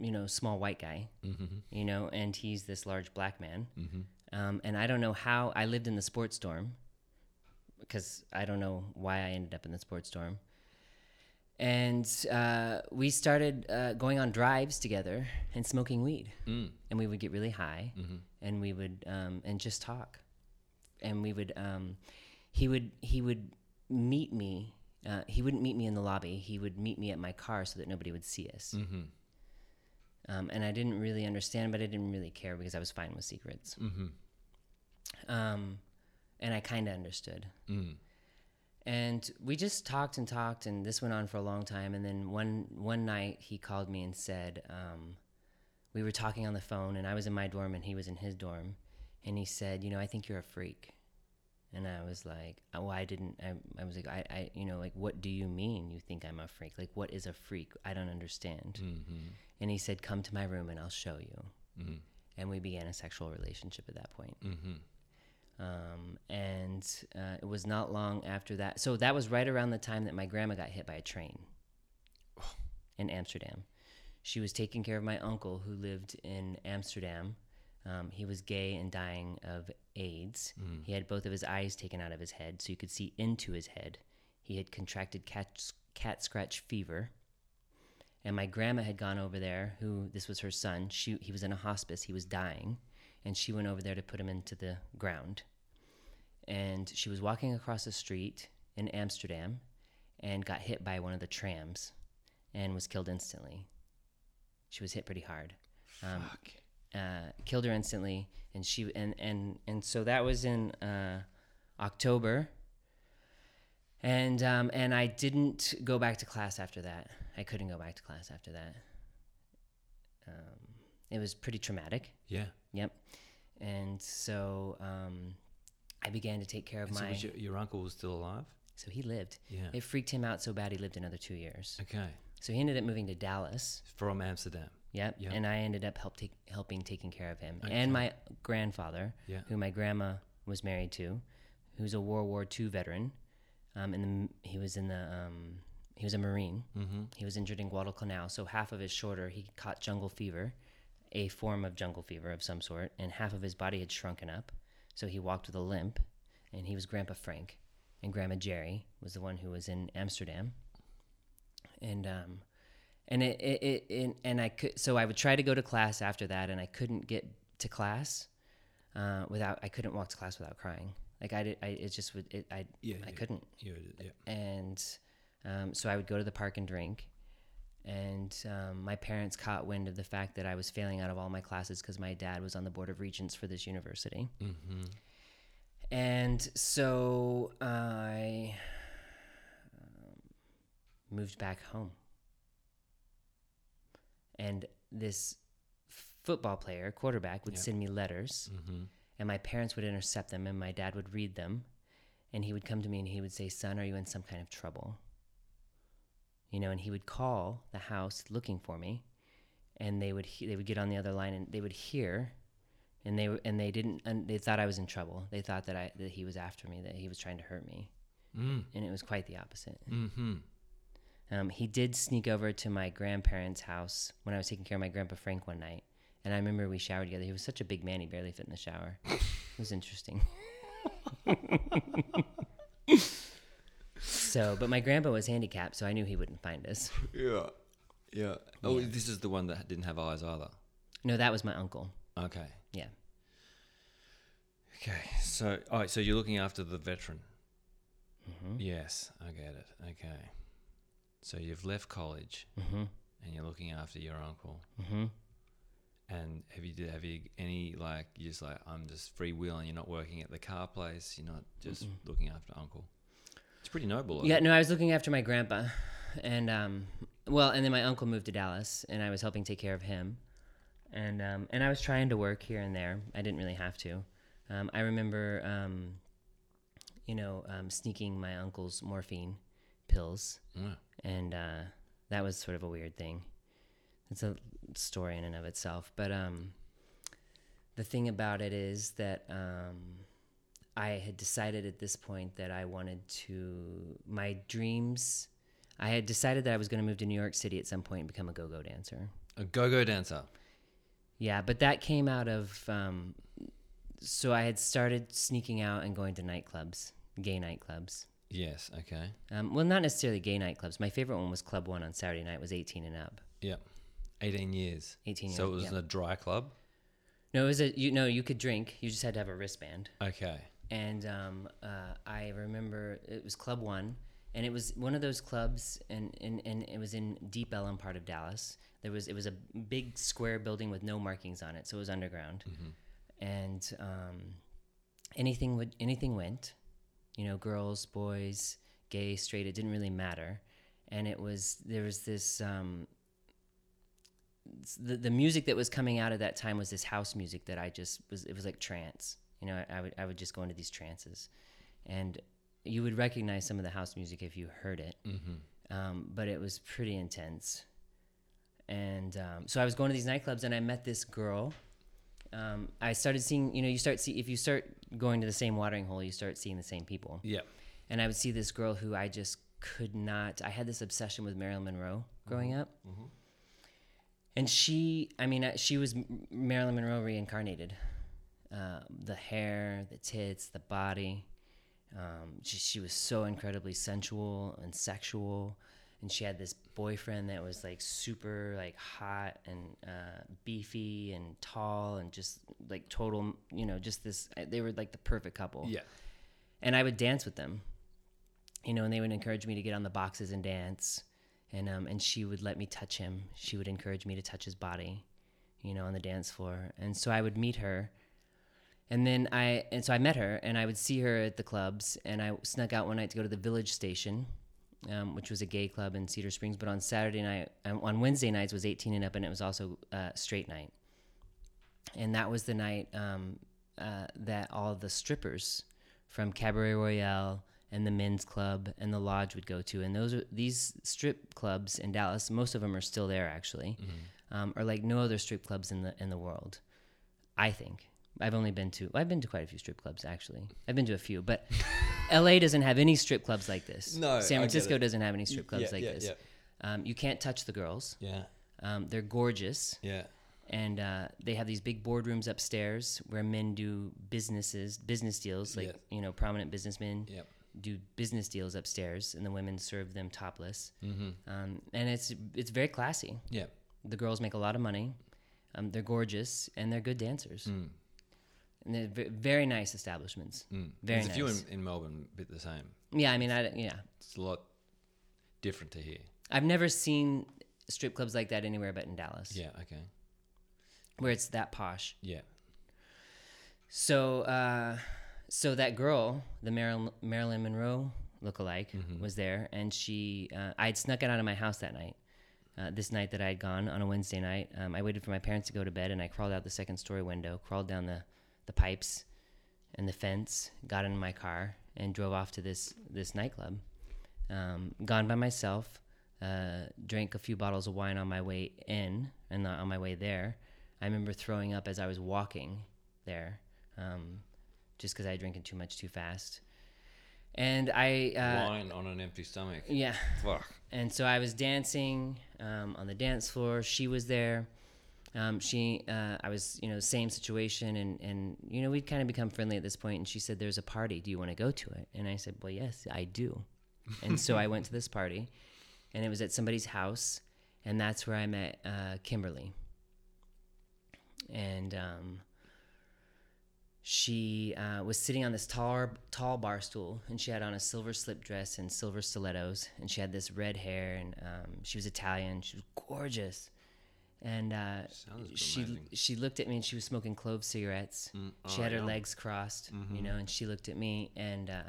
you know small white guy, Mm-hmm. you know, and he's this large black man. Mm-hmm. Um, and I don't know how I lived in the sports dorm because I don't know why I ended up in the sports dorm. And uh, we started uh, going on drives together and smoking weed. Mm. And we would get really high Mm-hmm. and we would um, and just talk. And we would um, he would he would meet me. Uh, he wouldn't meet me in the lobby. He would meet me at my car so that nobody would see us. Mm-hmm. Um, and I didn't really understand, but I didn't really care because I was fine with secrets. Mm-hmm. Um, and I kind of understood. Mm. And we just talked and talked, and this went on for a long time. And then one one night, he called me and said, um, we were talking on the phone, and I was in my dorm, and he was in his dorm, and he said, you know, I think you're a freak. And I was like, oh, I didn't. I, I was like, I, I, you know, like, what do you mean you think I'm a freak? Like, what is a freak? I don't understand. Mm-hmm. And he said, come to my room and I'll show you. Mm-hmm. And we began a sexual relationship at that point. Mm-hmm. Um, and uh, it was not long after that. So that was right around the time that my grandma got hit by a train (sighs) in Amsterdam. She was taking care of my uncle who lived in Amsterdam. Um, he was gay and dying of AIDS. He had both of his eyes taken out of his head so you could see into his head. He had contracted cat, cat scratch fever. And my grandma had gone over there, who this was her son. She, he was in a hospice, he was dying. And she went over there to put him into the ground. And she was walking across the street in Amsterdam and got hit by one of the trams and was killed instantly. She was hit pretty hard. Um, uh, killed her instantly, and she and and and so that was in uh, October. And um, and I didn't go back to class after that. I couldn't go back to class after that. Um, it was pretty traumatic. Yeah. Yep. And so um, I began to take care of And so my. was your, your uncle was still alive? so he lived. Yeah. It freaked him out so bad he lived another two years. Okay. So he ended up moving to Dallas. From Amsterdam. Yep. Yeah. And I ended up help take, helping taking care of him Okay. and my grandfather, Yeah. who my grandma was married to, who's a World War II veteran. Um, and the, he was in the um, he was a Marine. Mm-hmm. He was injured in Guadalcanal, so half of his shoulder he caught jungle fever, a form of jungle fever of some sort, and half of his body had shrunken up, so he walked with a limp. And he was Grandpa Frank, and Grandma Jerry was the one who was in Amsterdam. And um, and it, it, it, and I could so I would try to go to class after that, and I couldn't get to class uh, without I couldn't walk to class without crying. Like I did, I it just would it I Yeah, I yeah. couldn't You, yeah. and um, so I would go to the park and drink. And um, my parents caught wind of the fact that I was failing out of all my classes because my dad was on the board of regents for this university. Mm-hmm. And so I um, moved back home. And this football player, quarterback, would Yeah. send me letters Mm-hmm. and my parents would intercept them and my dad would read them and he would come to me and he would say son are you in some kind of trouble you know and he would call the house looking for me and they would he- they would get on the other line and they would hear and they were and they didn't and they thought I was in trouble they thought that I that he was after me that he was trying to hurt me Mm. and it was quite the opposite Mm-hmm. Um, he did sneak over to my grandparents' house when I was taking care of my grandpa Frank one night, and I remember we showered together. He was such a big man; he barely fit in the shower. it was interesting. so, but my grandpa was handicapped, so I knew he wouldn't find us. Yeah. Yeah. Oh, this is the one that didn't have eyes either. No, that was my uncle. Okay. Yeah, Okay. So, all right. So you're looking after the veteran. Mm-hmm. Yes, I get it. Okay. So you've left college mm-hmm. and you're looking after your uncle. Mm-hmm. And have you have you any like you're just like I'm just freewheeling? You're not working at the car place. You're not just looking after uncle. It's pretty noble. Yeah, you. no, I was looking after my grandpa, and um, well, and then my uncle moved to Dallas, and I was helping take care of him, and um, and I was trying to work here and there. I didn't really have to. Um, I remember, um, you know, um, sneaking my uncle's morphine pills, and uh, that was sort of a weird thing. It's a story in and of itself, but um, the thing about it is that um, I had decided at this point that I wanted to my dreams. I had decided that I was going to move to New York City at some point and become a go-go dancer. A go-go dancer. Yeah, but that came out of um, so I had started sneaking out and going to nightclubs, gay nightclubs. Yes. Okay. Um, well, not necessarily gay nightclubs. My favorite one was Club One on Saturday night. Was 18 and up. Yep. 18 years. 18 years. So it was yeah. a dry club. No, it was a you know you could drink. You just had to have a wristband. Okay. and um, uh, I remember it was Club One, and it was one of those clubs, and, and, and it was in Deep Ellum part of Dallas. There was it was a big square building with no markings on it, so it was underground, and um, anything would anything went, you know, girls, boys, gay, straight, it didn't really matter, and it was there was this. Um, the, the music that was coming out at that time was this house music that I just was it was like trance. You know, I, I would I would just go into these trances, and you would recognize some of the house music if you heard it. Mm-hmm. Um, but it was pretty intense. And um, so I was going to these nightclubs, and I met this girl. Um, I started seeing, you know, you start see if you start going to the same watering hole, you start seeing the same people. Yeah. And I would see this girl who I just could not. I had this obsession with Marilyn Monroe growing up. And she, I mean, she was Marilyn Monroe reincarnated. Uh, the hair, the tits, the body. Um, she, she was so incredibly sensual and sexual. And she had this boyfriend that was like super like hot and uh, beefy and tall and just like total, you know, just this. uh, They were like the perfect couple Yeah. and I would dance with them, you know, and they would encourage me to get on the boxes and dance, and um, and she would let me touch him. She would encourage me to touch his body, you know, on the dance floor, and so I would meet her, and then I and so I met her, and I would see her at the clubs, and I snuck out one night to go to the Village Station. Um, which was a gay club in Cedar Springs, but on Saturday night, um, on Wednesday nights was 18 and up, and it was also uh, straight night. And that was the night um, uh, that all the strippers from Cabaret Royale and the Men's Club and the Lodge would go to. And those are these strip clubs in Dallas. Most of them are still there, actually, um, are like no other strip clubs in the in the world. I think I've only been to I've been to quite a few strip clubs actually. I've been to a few, but (laughs) L.A. doesn't have any strip clubs like this. No, San Francisco doesn't have any strip clubs yeah, like yeah, this. yeah. Um, you can't touch the girls. Yeah. Um, they're gorgeous Yeah. and uh, they have these big boardrooms upstairs where men do businesses, business deals, like you know, prominent businessmen Yep. do business deals upstairs, and the women serve them topless. Mm-hmm. Um, and it's it's very classy. Yeah. The girls make a lot of money. Um, they're gorgeous and they're good dancers. Mm. And they're ve- very nice establishments. Mm. Very There's a few in, in Melbourne, a bit the same. Yeah, I mean, I yeah, It's a lot different to here. I've never seen strip clubs like that anywhere but in Dallas, Yeah. Okay. where it's that posh. Yeah. So, uh, so that girl, the Marilyn, Marilyn Monroe lookalike, Mm-hmm. was there, and she, uh, I had snuck it out of my house that night. Uh, this night that I had gone on a Wednesday night, um, I waited for my parents to go to bed, and I crawled out the second story window, crawled down the, the pipes and the fence, got in my car, and drove off to this this nightclub. Um, gone by myself, uh, drank a few bottles of wine on my way in and not on my way there. I remember throwing up as I was walking there, um, just because I had drinking too much too fast. And I, uh, Wine on an empty stomach. yeah, Fuck. and so I was dancing um, on the dance floor. She was there. Um, she, uh, I was, you know, same situation, and and you know, we'd kind of become friendly at this point. And she said, "There's a party. Do you want to go to it?" And I said, "Well, yes, I do." (laughs) and so I went to this party, and it was at somebody's house, and that's where I met uh, Kimberly. And um, she uh, was sitting on this tall, tall bar stool, and she had on a silver slip dress and silver stilettos, and she had this red hair, and um, she was Italian. She was gorgeous, and uh, she she looked at me, and she was smoking clove cigarettes. Mm, she oh, had her legs crossed, Mm-hmm. you know, and she looked at me, and uh,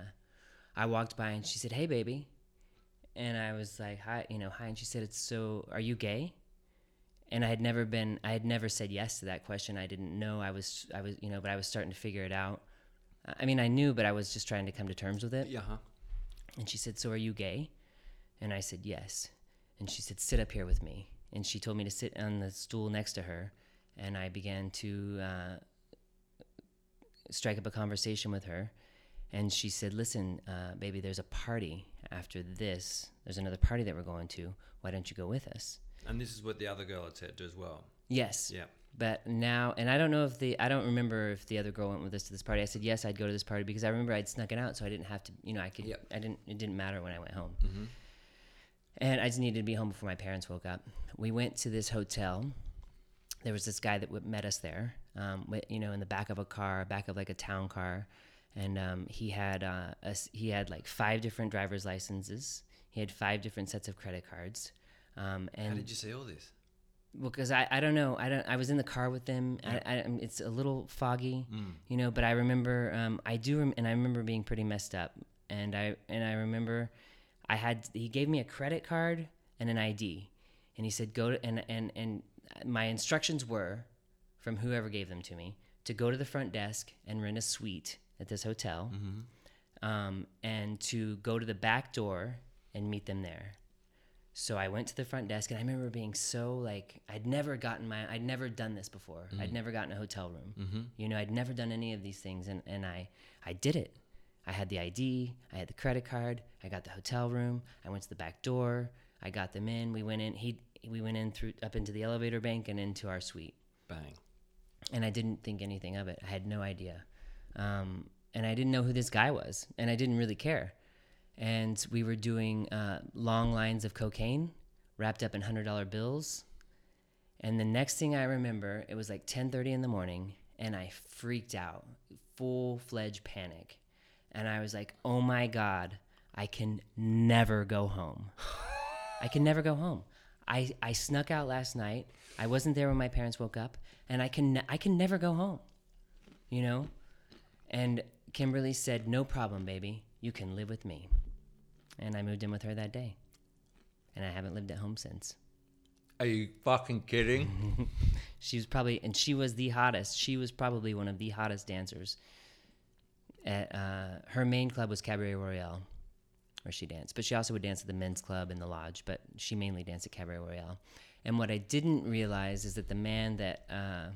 I walked by, and she said, "Hey, baby," and I was like, "Hi," you know, "Hi," and she said, "It's so. Are you gay?" and I had never been I had never said yes to that question. I didn't know I was I was you know, but I was starting to figure it out. I mean, I knew, but I was just trying to come to terms with it. Yeah. Huh? And she said, "So are you gay?" And I said, "Yes." And she said, "Sit up here with me." And she told me to sit on the stool next to her, and I began to uh, strike up a conversation with her. And she said, "Listen, uh, baby, there's a party after this. There's another party that we're going to. Why don't you go with us?" And this is what the other girl had said as well. Yes. Yeah. But now, and I don't know if the I don't remember if the other girl went with us to this party. I said yes, I'd go to this party because I remember I'd snuck it out, so I didn't have to. You know, I could. Yep. I didn't. It didn't matter when I went home. Mm-hmm. And I just needed to be home before my parents woke up. We went to this hotel. There was this guy that met us there. Um, you know, in the back of a car, back of like a town car, and um, he had uh, a he had like five different driver's licenses. He had five different sets of credit cards. Um, and How did you see all this? well, because I, I don't know I don't I was in the car with them. I, I, um, it's a little foggy, Mm. you know. But I remember um, I do rem- and I remember being pretty messed up. And I and I remember I had he gave me a credit card and an ID, and he said go to and and and my instructions were from whoever gave them to me to go to the front desk and rent a suite at this hotel, mm-hmm. um, and to go to the back door and meet them there. So I went to the front desk, and I remember being so like I'd never gotten my I'd never done this before. I'd mm-hmm. never gotten a hotel room. Mm-hmm. You know, I'd never done any of these things, and and I I did it. I had the ID, I had the credit card, I got the hotel room. I went to the back door, I got them in. We went in. He we went in through up into the elevator bank and into our suite Bang. and I didn't think anything of it. I had no idea. Um, and I didn't know who this guy was, and I didn't really care. And we were doing uh, long lines of cocaine wrapped up in hundred dollar bills. And the next thing I remember, it was like ten thirty in the morning, and I freaked out, full fledged panic, and I was like, "Oh my god, I can never go home." I can never go home. I, I snuck out last night. I wasn't there when my parents woke up, and I can I can never go home. You know, and Kimberly said, "No problem, baby. You can live with me." And I moved in with her that day, and I haven't lived at home since. Are you fucking kidding? (laughs) She was probably, and she was the hottest. She was probably one of the hottest dancers. At uh, her main club was Cabaret Royale, where she danced, but she also would dance at the men's club and the lodge. But she mainly danced at Cabaret Royale. And what I didn't realize is that the man that, uh,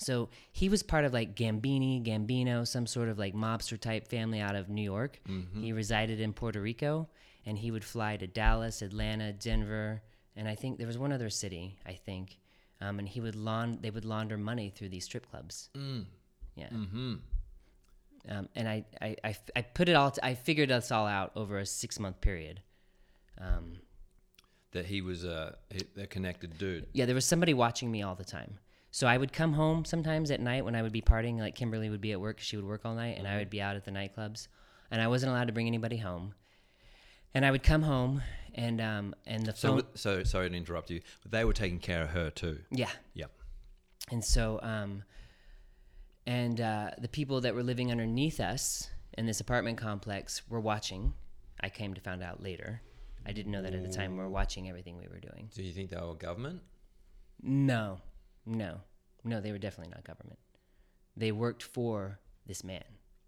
so he was part of like Gambini, Gambino, some sort of like mobster type family out of New York. He resided in Puerto Rico, and he would fly to Dallas, Atlanta, Denver, and I think there was one other city. I think um, and he would laund they would launder money through these strip clubs. Mm. Yeah. Mm-hmm. Um, and I put it all. T- I figured us all out over a six month period. Um, that he was a, a connected dude. yeah, there was somebody watching me all the time. So I would come home sometimes at night when I would be partying. Like Kimberly would be at work; she would work all night, and I would be out at the nightclubs, and I wasn't allowed to bring anybody home. And I would come home, and um, and the So, phone. with- so sorry to interrupt you, but they were taking care of her too. yeah, Yep. And so, um, and uh, the people that were living underneath us in this apartment complex were watching. I came to find out later. I didn't know that at the time. We were watching everything we were doing. Do you think they were government? No, no, no. They were definitely not government. They worked for this man.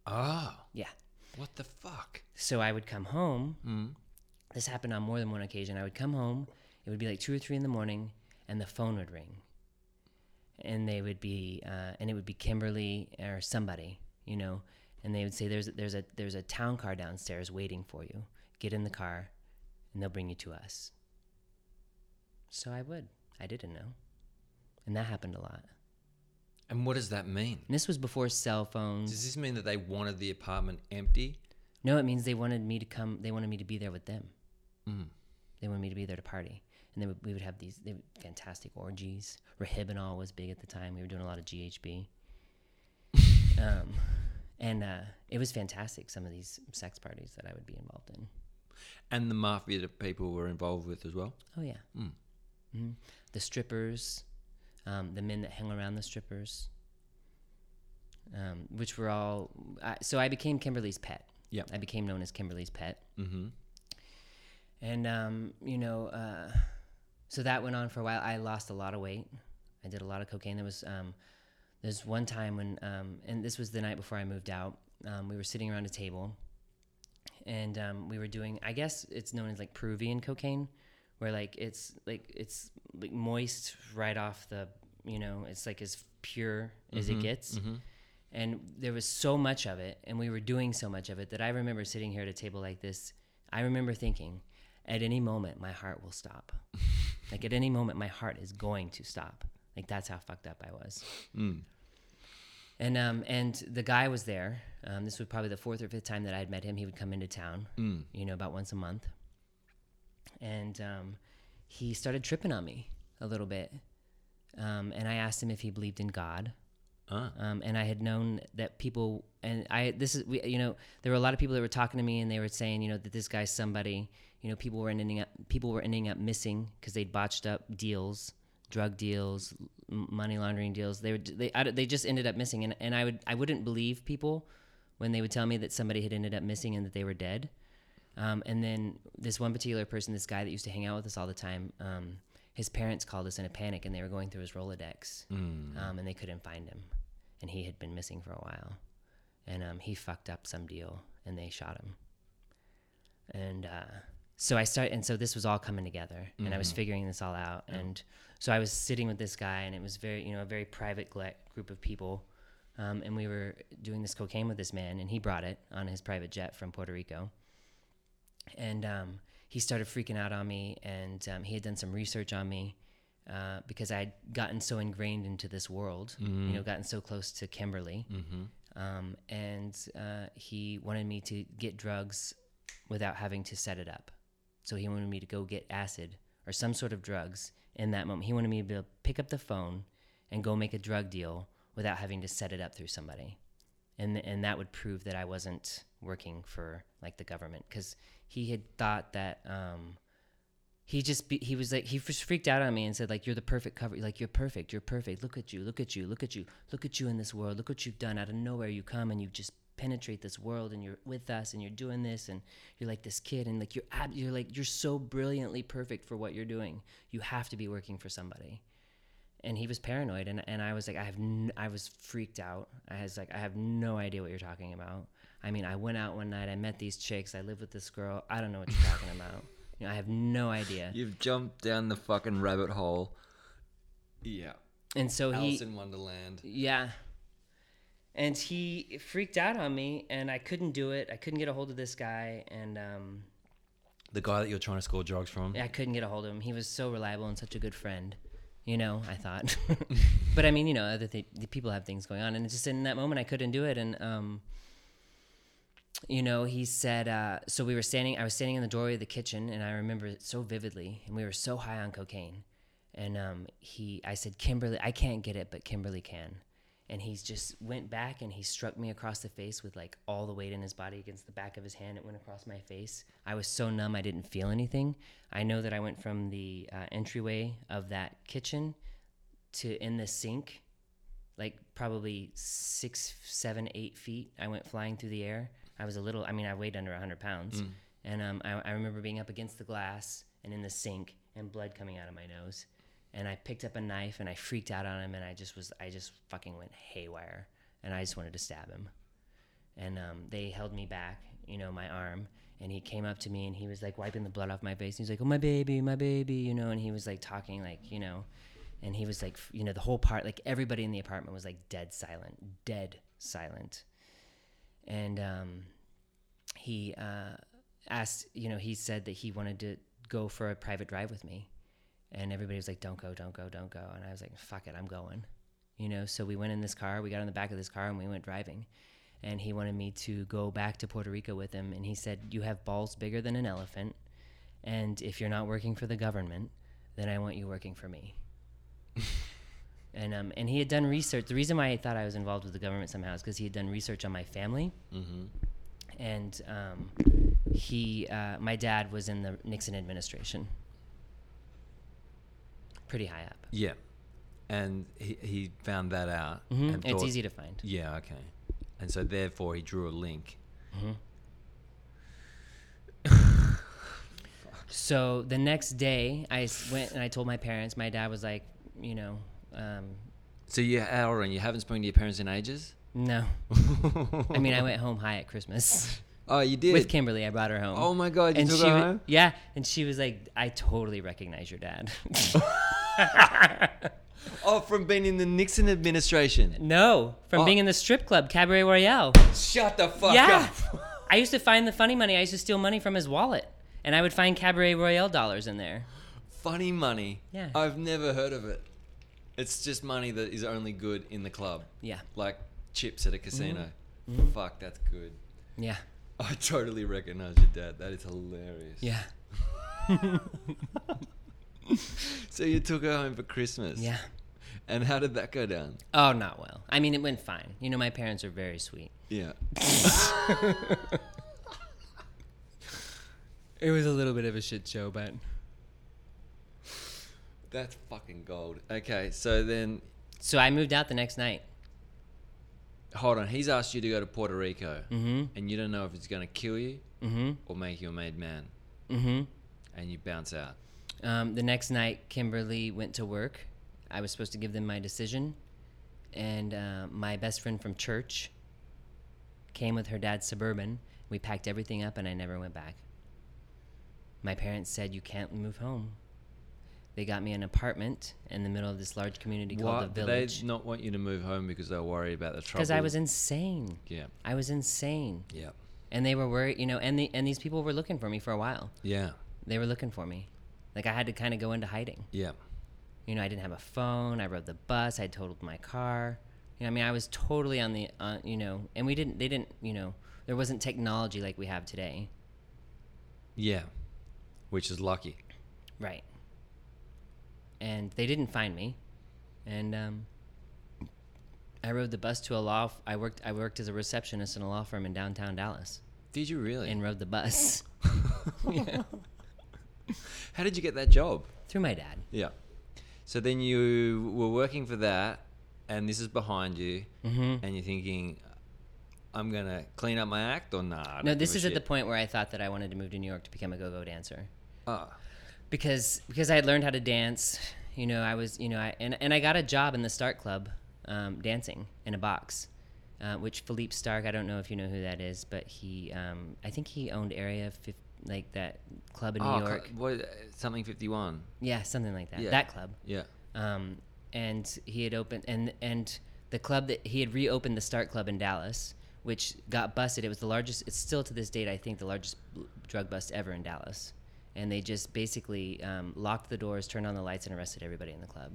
Oh. Yeah. what the fuck? So I would come home. This happened on more than one occasion. I would come home. It would be like two or three in the morning, and the phone would ring. And they would be, uh, and it would be Kimberly or somebody, you know, and they would say, "There's there's a there's a town car downstairs waiting for you. Get in the car, and they'll bring you to us." So I would. I didn't know, and that happened a lot. And what does that mean? And this was before cell phones. Does this mean that they wanted the apartment empty? No, it means they wanted me to come. They wanted me to be there with them. Mm. They wanted me to be there to party, and then we would have these they would, fantastic orgies. Rohypnol was big at the time. We were doing a lot of GHB, (laughs) um, and uh, it was fantastic. Some of these sex parties that I would be involved in. And the mafia that people were involved with as well? Oh yeah, Mm. hmm the strippers, um, the men that hang around the strippers, um, which were all. I, so I became Kimberly's pet. Yep. I became known as Kimberly's pet. Mm-hmm. And um, you know, uh, so that went on for a while. I lost a lot of weight. I did a lot of cocaine. There was um, there's one time when, um, and this was the night before I moved out. Um, we were sitting around a table, and um, we were doing. I guess it's known as like Peruvian cocaine, where like it's like it's like moist right off the. You know, it's like as pure as it gets. And there was so much of it, and we were doing so much of it that I remember sitting here at a table like this. I remember thinking, at any moment, my heart will stop. (laughs) like at any moment, my heart is going to stop. Like that's how fucked up I was. And um, and the guy was there. Um, this was probably the fourth or fifth time that I had met him. He would come into town, you know, about once a month. And um, he started tripping on me a little bit. Um, and I asked him if he believed in God. Ah. Um, and I had known that people, and I, this is, we, you know, there were a lot of people that were talking to me, and they were saying, you know, that this guy's somebody. You know, people were ending up, people were ending up missing because they'd botched up deals, drug deals, m- money laundering deals. They would, they, I, they just ended up missing, and, and I would, I wouldn't believe people when they would tell me that somebody had ended up missing and that they were dead. Um, and then this one particular person, this guy that used to hang out with us all the time, um, his parents called us in a panic and they were going through his Rolodex um, and they couldn't find him. And he had been missing for a while. And um, he fucked up some deal and they shot him. And uh, so I started, and so this was all coming together and I was figuring this all out. And so I was sitting with this guy and it was very, you know, a very private group of people. Um, and we were doing this cocaine with this man and he brought it on his private jet from Puerto Rico and um, he started freaking out on me, and um, he had done some research on me uh, because I had gotten so ingrained into this world, you know, gotten so close to Kimberly, um, and uh, he wanted me to get drugs without having to set it up. So he wanted me to go get acid or some sort of drugs in that moment. He wanted me to be able to pick up the phone and go make a drug deal without having to set it up through somebody. And, and that would prove that I wasn't working for like the government because he had thought that um, he just be, he was like he freaked out on me and said like you're the perfect cover like you're perfect you're perfect look at you look at you look at you look at you in this world look what you've done out of nowhere you come and you just penetrate this world and you're with us and you're doing this and you're like this kid and like you're ab- you're like you're so brilliantly perfect for what you're doing you have to be working for somebody and he was paranoid and, and i was like i have n- i was freaked out i was like i have no idea what you're talking about i mean i went out one night i met these chicks i lived with this girl i don't know what you're talking about (laughs) you know i have no idea You've jumped down the fucking rabbit hole. Yeah. and so he Alice in Wonderland. Yeah. And he freaked out on me, and I couldn't do it. I couldn't get a hold of this guy, and um, The guy that you're trying to score drugs from. I couldn't get a hold of him. He was so reliable and such a good friend, you know. I thought, (laughs) (laughs) but I mean, you know, other th- the people have things going on, and just in that moment, I couldn't do it. And um, you know, he said. Uh, so we were standing. I was standing in the doorway of the kitchen, and I remember it so vividly. And we were so high on cocaine, and um, he, I said, Kimberly, I can't get it, but Kimberly can. And he just went back and he struck me across the face with like all the weight in his body against the back of his hand. It went across my face. I was so numb, I didn't feel anything. I know that I went from the uh, entryway of that kitchen to in the sink, like probably six, seven, eight feet. I went flying through the air. I was a little, I mean, I weighed under 100 pounds. And um, I, I remember being up against the glass and in the sink and blood coming out of my nose and I picked up a knife and I freaked out on him and I just was I just fucking went haywire and I just wanted to stab him. And um, they held me back, you know, my arm, and he came up to me and he was like wiping the blood off my face. And he's like, "Oh my baby, my baby," you know, and he was like talking like, you know, and he was like, you know, the whole part, like everybody in the apartment was like dead silent, dead silent, and um, he uh, asked, you know, he said that he wanted to go for a private drive with me and everybody was like don't go don't go don't go. And i was like fuck it i'm going you know? So we went in this car we got in the back of this car and we went driving. And he wanted me to go back to puerto rico with him and he said you have balls bigger than an elephant and if you're not working for the government then i want you working for me. (laughs) And um, and he had done research the reason why i thought i was involved with the government somehow is because he had done research on my family. And um, he uh, my dad was in the nixon administration pretty high up Yeah. And he, he found that out. Mhm, And It's easy to find. Yeah, okay. And so therefore he drew a link. (laughs) So the next day, I went and I told my parents. My dad was like, you know, um, So you, hold on, you haven't spoken to your parents in ages? no. (laughs) I mean, I went home high at Christmas Oh, you did? with Kimberly. I brought her home. Oh my God, and she home? Yeah, and she was like, "I totally recognize your dad." (laughs) (laughs) Oh, from being in the Nixon administration. no, from Oh. being in the strip club Cabaret Royale. Shut the fuck yeah, up. I used to find the funny money. I used to steal money from his wallet, and I would find Cabaret Royale dollars in there. Funny money. Yeah. I've never heard of it. It's just money that is only good in the club. Yeah, Like chips at a casino. Mm-hmm. Fuck, that's good. yeah, I totally recognize your dad. That is hilarious. yeah, (laughs) (laughs) (laughs) So you took her home for Christmas. yeah. And how did that go down? Oh, not well. I mean, it went fine. You know, my parents are very sweet. Yeah. (laughs) It was a little bit of a shit show, but That's fucking gold. Okay, so then so I moved out the next night. hold on. He's asked you to go to Puerto Rico, Mm-hmm. and you don't know if it's going to kill you Mm-hmm. or make you a made man, Mm-hmm. and you bounce out. Um, the next night, Kimberly went to work. I was supposed to give them my decision, and uh, my best friend from church came with her dad's suburban. We packed everything up, and I never went back. My parents said, "You can't move home." They got me an apartment in the middle of this large community called Why the did they Village not want you to move home because they were worried about the trouble? because I was insane. Yeah. I was insane, Yeah. and they were worried. You know, and the and these people were looking for me for a while. Yeah. they were looking for me. Like I had to kind of go into hiding. Yeah. You know, I didn't have a phone. I rode the bus. I totaled my car. You know, I mean, I was totally on the, uh, you know, and we didn't. They didn't. You know, there wasn't technology like we have today. Yeah. Which is lucky. Right. And they didn't find me, and um, I rode the bus to a law. F- I worked. I worked as a receptionist in a law firm in downtown Dallas, Did you really? and rode the bus (laughs) (laughs) Yeah. (laughs) How did you get that job? through my dad. Yeah. So then you were working for that, and this is behind you, Mm-hmm. and you're thinking, I'm gonna clean up my act or nah? No, this is at the point where I thought that I wanted to move to New York to become a go-go dancer. Ah. because because I had learned how to dance. You know, I was you know, I, and and I got a job in the Starck Club, um, dancing in a box, uh, which Philippe Starck. I don't know if you know who that is, but he, um, I think he owned Area fif- like that club in Oh, New co- York. what, something 51. Yeah, something like that. Yeah. That club. Yeah. Um, and he had opened and and the club that he had reopened the Starck Club in Dallas, which got busted. It was the largest. It's still to this date, I think, the largest drug bust ever in Dallas. And they just basically um, locked the doors, turned on the lights, and arrested everybody in the club.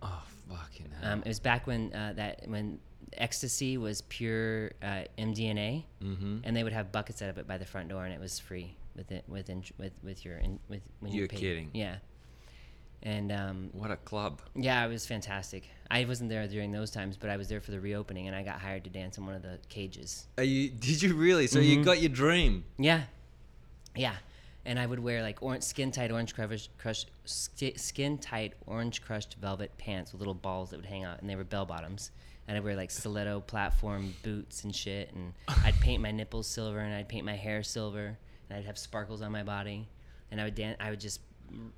Oh, fucking hell. Um, it was back when uh, that when ecstasy was pure uh, MDMA, mm-hmm. and they would have buckets out of it by the front door, and it was free with it with in, with with your in, with when you You're paid. kidding. Yeah. And um, What a club. yeah, it was fantastic. I wasn't there during those times, but I was there for the reopening, and I got hired to dance in one of the cages. Are you? Did you really? So you Mhm. got your dream. Yeah, yeah. And I would wear like orange, skin tight orange crush, crush skin tight orange crushed velvet pants with little balls that would hang out, and they were bell bottoms. And I'd wear like stiletto platform boots and shit, and I'd paint my nipples silver, and I'd paint my hair silver, and I'd have sparkles on my body, and I would dance. I would just,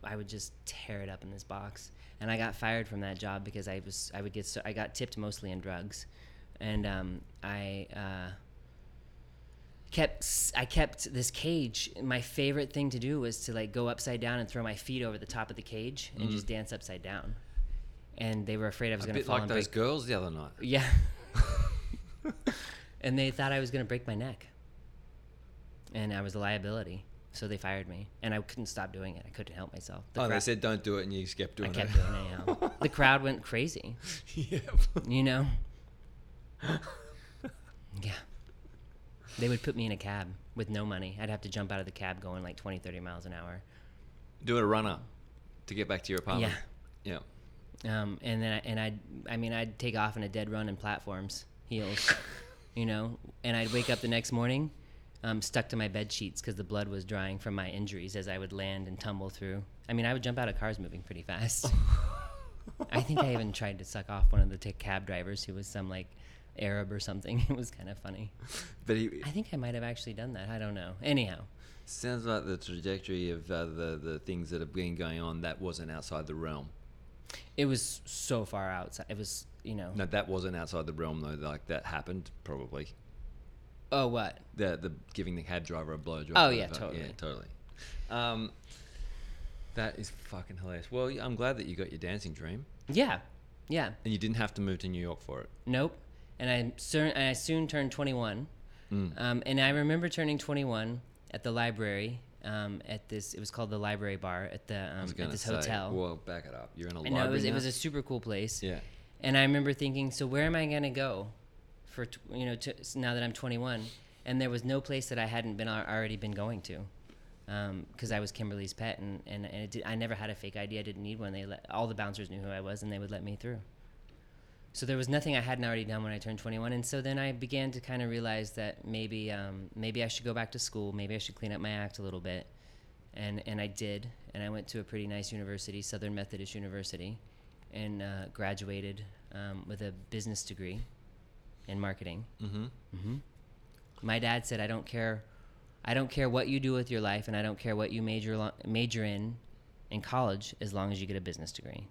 I would just tear it up in this box. And I got fired from that job because I was, I would get, so, I got tipped mostly in drugs, and um, I. Uh, kept I kept this cage. My favorite thing to do was to like go upside down and throw my feet over the top of the cage and just dance upside down. And they were afraid I was Mm. Going to bit fall like those break. girls the other night. Yeah. (laughs) and they thought I was going to break my neck. And I was a liability. So they fired me. And I couldn't stop doing it. I couldn't help myself. The oh, they said don't do it, and you just kept doing I doing kept it. doing it anyhow. (laughs) the crowd went crazy. (laughs) yeah. You know? (laughs) yeah. They would put me in a cab with no money. I'd have to jump out of the cab going like 20, 30 miles an hour. Do a run up to get back to your apartment. Yeah. Um, and then I, and I'd, I mean, I'd take off in a dead run in platforms, heels, you know, and I'd wake up the next morning, um, stuck to my bed sheets because the blood was drying from my injuries as I would land and tumble through. I mean, I would jump out of cars moving pretty fast. (laughs) I think I even tried to suck off one of the t- cab drivers who was some like Arab or something. (laughs) It was kind of funny. But he I think I might have actually done that. I don't know. Anyhow, sounds like the trajectory of uh, the the things that have been going on. That wasn't outside the realm. it was so far outside. It was, you know. No, that wasn't outside the realm though. Like that happened probably. Oh, what? The the giving the cab driver a blowjob. Oh, yeah, whatever. totally. Yeah, totally. Um, that is fucking hilarious. Well, I'm glad that you got your dancing dream, Yeah. Yeah. and you didn't have to move to New York for it. Nope. And I soon, I soon turned 21. Mm. Um, and I remember turning 21 at the library. Um, at this, it was called the Library Bar at the um, at this say, hotel. Well, back it up. You're in a and no, it was it was a super cool place. yeah. And I remember thinking, so where am I gonna go, for you know, to, now that I'm 21? And there was no place that I hadn't been already been going to, because I was Kimberly's pet, and and, and did, I never had a fake ID. I didn't need one. They let all the bouncers knew who I was, and they would let me through. So there was nothing I hadn't already done when I turned 21, and so then I began to kind of realize that maybe um, maybe I should go back to school. Maybe I should clean up my act a little bit, and and I did, and I went to a pretty nice university, Southern Methodist University, and uh, graduated um, with a business degree in marketing. Mm-hmm. hmm My dad said, "I don't care, I don't care what you do with your life, and I don't care what you major lo- major in in college, as long as you get a business degree."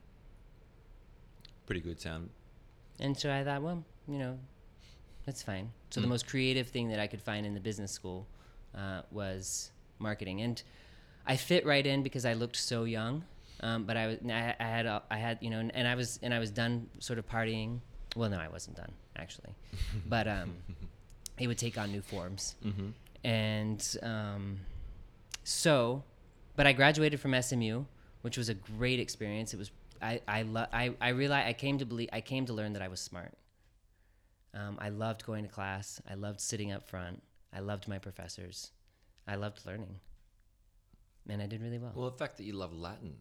Pretty good sound. And so I thought, well, you know, that's fine. So the Mm. most creative thing that I could find in the business school uh, was marketing, and I fit right in because I looked so young. Um, but I was, I, I had, a- I had, you know, and I was, and I was done sort of partying. Well, no, I wasn't done actually, but um, (laughs) it would take on new forms, Mm-hmm. and um, so, but I graduated from SMU, which was a great experience. It was I I lo- I I realized I came to believe I came to learn that I was smart. Um, I loved going to class. I loved sitting up front. I loved my professors. I loved learning, and I did really well. Well, the fact that you love Latin,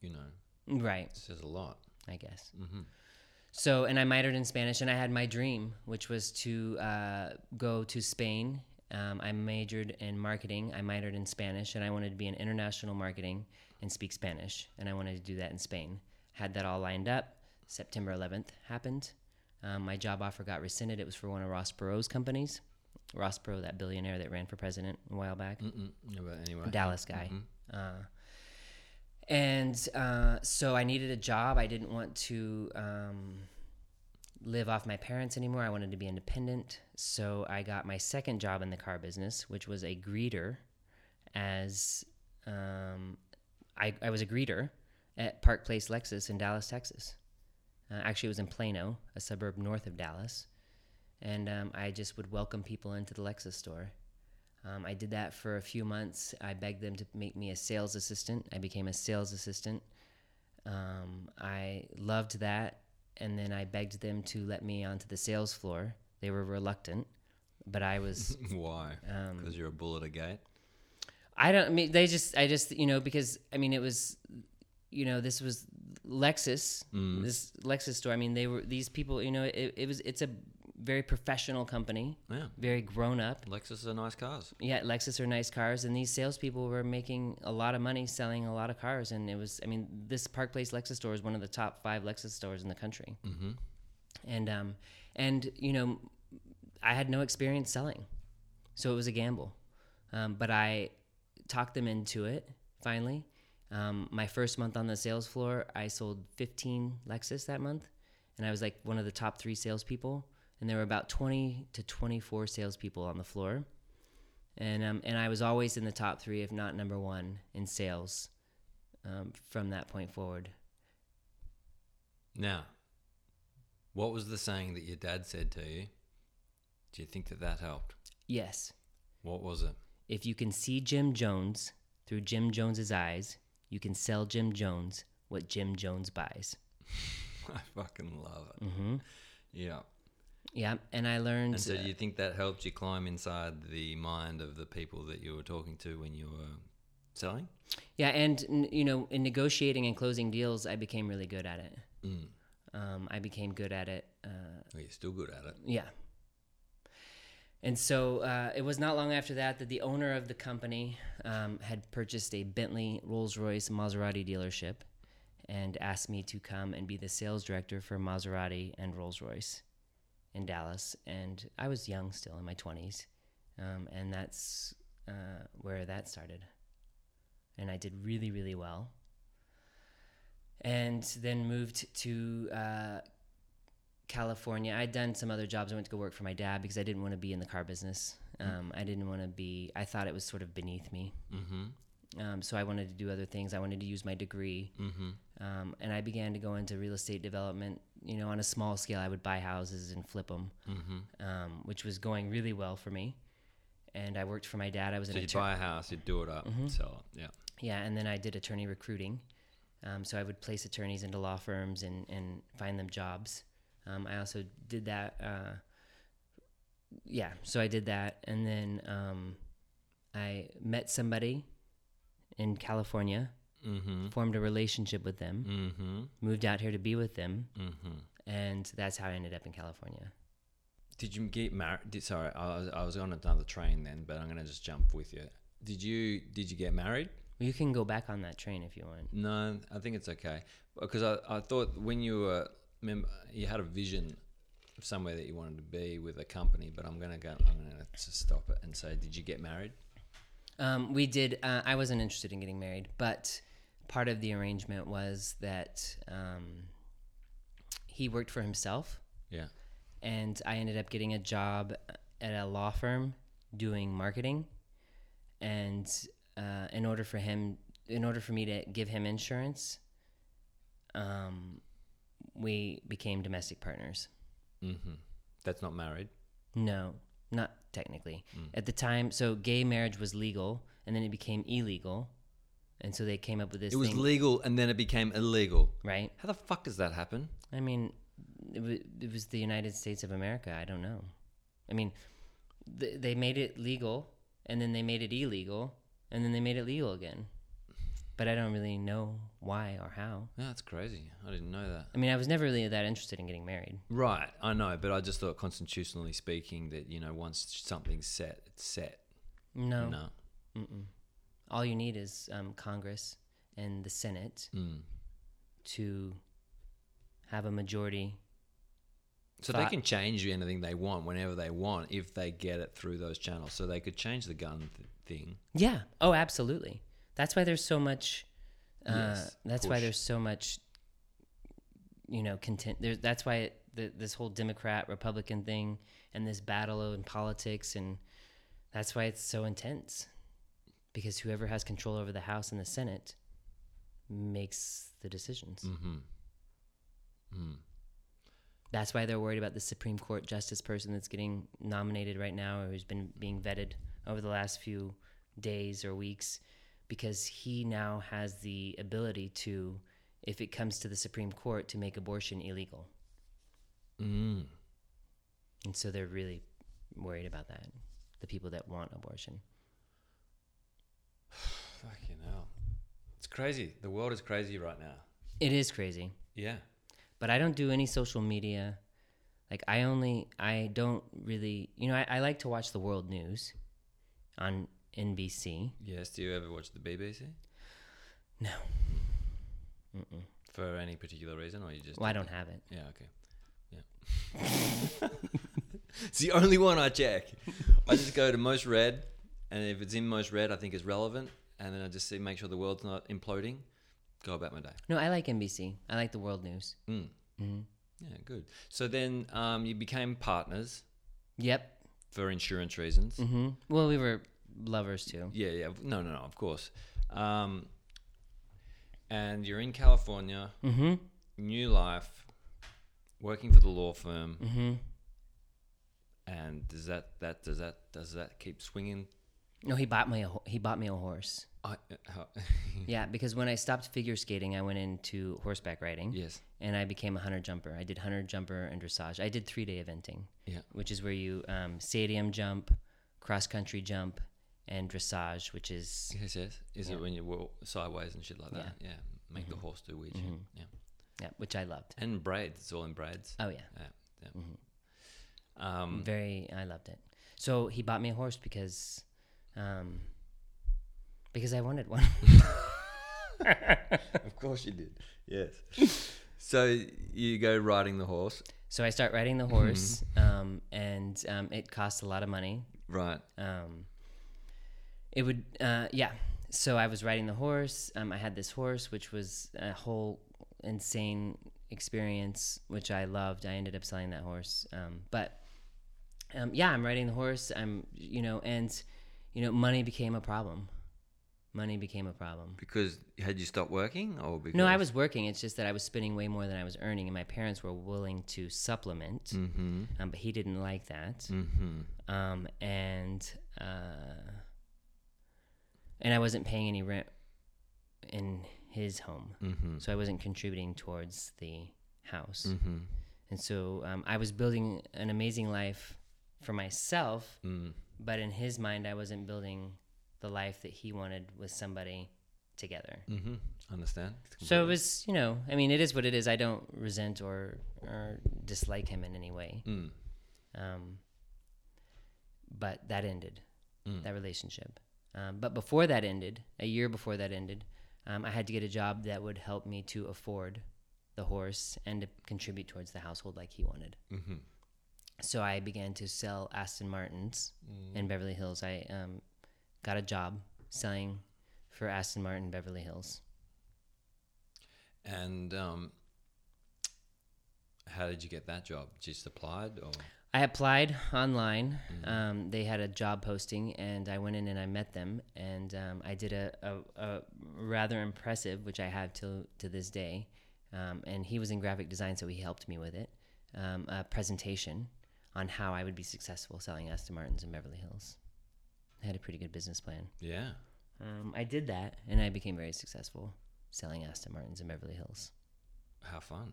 you know, right. says a lot. I guess. Mm-hmm. So, and I minored in Spanish, and I had my dream, which was to uh, go to Spain. Um, I majored in marketing. I minored in Spanish, and I wanted to be in international marketing and speak Spanish, and I wanted to do that in Spain. Had that all lined up. September 11th happened. Um, my job offer got rescinded. It was for one of Ross Perot's companies. Ross Perot, that billionaire that ran for president a while back. Yeah, anyway. Dallas guy. Uh, and uh, so I needed a job. I didn't want to um, live off my parents anymore. I wanted to be independent. So I got my second job in the car business, which was a greeter. As um, I, I was a greeter at Park Place Lexus in Dallas, Texas. Uh, actually, it was in Plano, a suburb north of Dallas. And um, I just would welcome people into the Lexus store. Um, I did that for a few months. I begged them to make me a sales assistant. I became a sales assistant. Um, I loved that. And then I begged them to let me onto the sales floor. They were reluctant, but I was. (laughs) Why? Um, Because you're a bull at a gate. I don't I mean they just I just you know because I mean it was you know this was Lexus this Lexus store I mean they were these people you know it, it was it's a very professional company Yeah. very grown up Lexus are nice cars. yeah Lexus are nice cars and these salespeople were making a lot of money selling a lot of cars and it was I mean this Park Place Lexus store is one of the top five Lexus stores in the country Mm-hmm. and um and you know I had no experience selling, so it was a gamble, um, but I talked them into it. Finally, um, my first month on the sales floor, I sold 15 Lexus that month, and I was like one of the top three salespeople. And there were about 20 to 24 salespeople on the floor, and um, and I was always in the top three, if not number one, in sales um, from that point forward. Now, what was the saying that your dad said to you? Do you think that that helped? Yes. What was it? If you can see Jim Jones through Jim Jones's eyes, you can sell Jim Jones what Jim Jones buys. (laughs) I fucking love it. hmm Yeah. Yeah, and I learned. And so, do you think that helped you climb inside the mind of the people that you were talking to when you were selling? yeah, and you know, in negotiating and closing deals, I became really good at it. Mm. Um, I became good at it. Uh, Well, you're still good at it. Yeah. And so uh, it was not long after that that the owner of the company um, had purchased a Bentley, Rolls Royce, Maserati dealership and asked me to come and be the sales director for Maserati and Rolls Royce in Dallas. And I was young still, in my 20s. Um, and that's uh, where that started. And I did really, really well. And then moved to uh, California. I'd done some other jobs. I went to go work for my dad because I didn't want to be in the car business. Um, I didn't want to be. I thought it was sort of beneath me. Mm-hmm. Um, so I wanted to do other things. I wanted to use my degree, Mm-hmm. um, and I began to go into real estate development. You know, on a small scale, I would buy houses and flip them, Mm-hmm. um, which was going really well for me. And I worked for my dad. I was So an attorney. buy a house, you'd do it up, sell it. Yeah. Yeah, and then I did attorney recruiting. Um, so I would place attorneys into law firms and, and find them jobs. Um, I also did that. Uh, yeah, so I did that. And then um, I met somebody in California, Mm-hmm. formed a relationship with them, Mm-hmm. moved out here to be with them, Mm-hmm. and that's how I ended up in California. Did you get married? Sorry, I was, I was on another train then, but I'm gonna just jump with you. Did you did you get married? You can go back on that train if you want. No, I think it's okay because I, I thought when you were remember you had a vision of somewhere that you wanted to be with a company, but I'm gonna go. I'm gonna just stop it and say, did you get married? Um, we did. Uh, I wasn't interested in getting married, but part of the arrangement was that um, he worked for himself, Yeah. and I ended up getting a job at a law firm doing marketing. And uh, in order for him, in order for me to give him insurance, um, we became domestic partners. Mm-hmm. That's not married. No, not technically. At the time, so gay marriage was legal, and then it became illegal, and so they came up with this It was thing, legal and then it became illegal. right? How the fuck does that happen? I mean, it, w- it was the United States of America. I don't know. I mean, th- they made it legal, and then they made it illegal, and then they made it legal again. But I don't really know why or how. Yeah, that's crazy. I didn't know that. I mean, I was never really that interested in getting married. Right, I know, but I just thought constitutionally speaking that you know once something's set, it's set. No. No. Mm-mm. All you need is um, Congress and the Senate Mm. to have a majority. So they can change anything they want whenever they want if they get it through those channels. So they could change the gun th- thing. Yeah. Oh, absolutely. That's why there's so much. Uh, Yes, that's why there's so much. You know, content. There, that's why it, the, this whole Democrat Republican thing and this battle in politics and that's why it's so intense, because whoever has control over the House and the Senate makes the decisions. Mm-hmm. Mm. That's why they're worried about the Supreme Court justice person that's getting nominated right now or who's been being vetted over the last few days or weeks because he now has the ability to, if it comes to the Supreme Court, to make abortion illegal. Mm. And so they're really worried about that, the people that want abortion. Fucking hell. It's crazy. The world is crazy right now. It is crazy. Yeah. but I don't do any social media. Like I only I don't really you know I, I like to watch the world news on NBC. Yes. Do you ever watch the BBC No, Mm-mm. for any particular reason, or you just? well I don't have it. Yeah. Okay. Yeah. (laughs) it's the only one I check. I just go to most read, and if it's in most read, I think is relevant, and then I just see make sure the world's not imploding. Go about my day. No, I like NBC. I like the world news. Mm. hmm Yeah, good. So then um, you became partners Yep. for insurance reasons. hmm Well, we were lovers too. Yeah, yeah. No, no, no. Of course. Um, and you're in California, hmm new life, working for the law firm. hmm And does that that does that does that keep swinging? No, he bought me a he bought me a horse. I, uh, (laughs) Yeah, because when I stopped figure skating, I went into horseback riding. yes. and I became a hunter jumper. I did hunter jumper and dressage. I did three day eventing, Yeah. which is where you um, stadium jump, cross country jump, and dressage, which is Yes, yes. Is Yeah. it when you walk sideways and shit like that? Yeah. Yeah. Make the horse do weird shit. Mhm. Yeah. yeah, which I loved. And braids. It's all in braids. Oh yeah, Yeah. Yeah. Mhm. Um, very. I loved it. So he bought me a horse because, um, because I wanted one. of course you did. Yes. so you go riding the horse. so I start riding the horse, um, and um, it costs a lot of money. Right. um, it would uh, yeah so i was riding the horse um, i had this horse which was a whole insane experience which i loved i ended up selling that horse um, but um, yeah i'm riding the horse i'm you know and you know money became a problem money became a problem Because had you stopped working or because no i was working it's just that i was spending way more than i was earning and my parents were willing to supplement Mm-hmm. um, but he didn't like that Mm-hmm. um, and uh, and I wasn't paying any rent in his home, Mm-hmm. so I wasn't contributing towards the house. Mm-hmm. And so um, I was building an amazing life for myself, Mm. But in his mind, I wasn't building the life that he wanted with somebody together. Mm-hmm. Understand? So it was, you know, I mean, it is what it is. I don't resent or or dislike him in any way. Mm. Um, but that ended, Mm. that relationship. Um, but before that ended, a year before that ended, um, I had to get a job that would help me to afford the horse and to contribute towards the household like he wanted. Mm-hmm. So I began to sell Aston Martins in Beverly Hills. I um, got a job selling for Aston Martin Beverly Hills. And um, how did you get that job? Just applied or? I applied online. Um, they had a job posting, and I went in and I met them, and um, I did a, a, a rather impressive, which I have till to this day. Um, and he was in graphic design, so he helped me with it. Um, a presentation on how I would be successful selling Aston Martins in Beverly Hills. I had a pretty good business plan. Yeah. um, I did that, and I became very successful selling Aston Martins in Beverly Hills. How fun.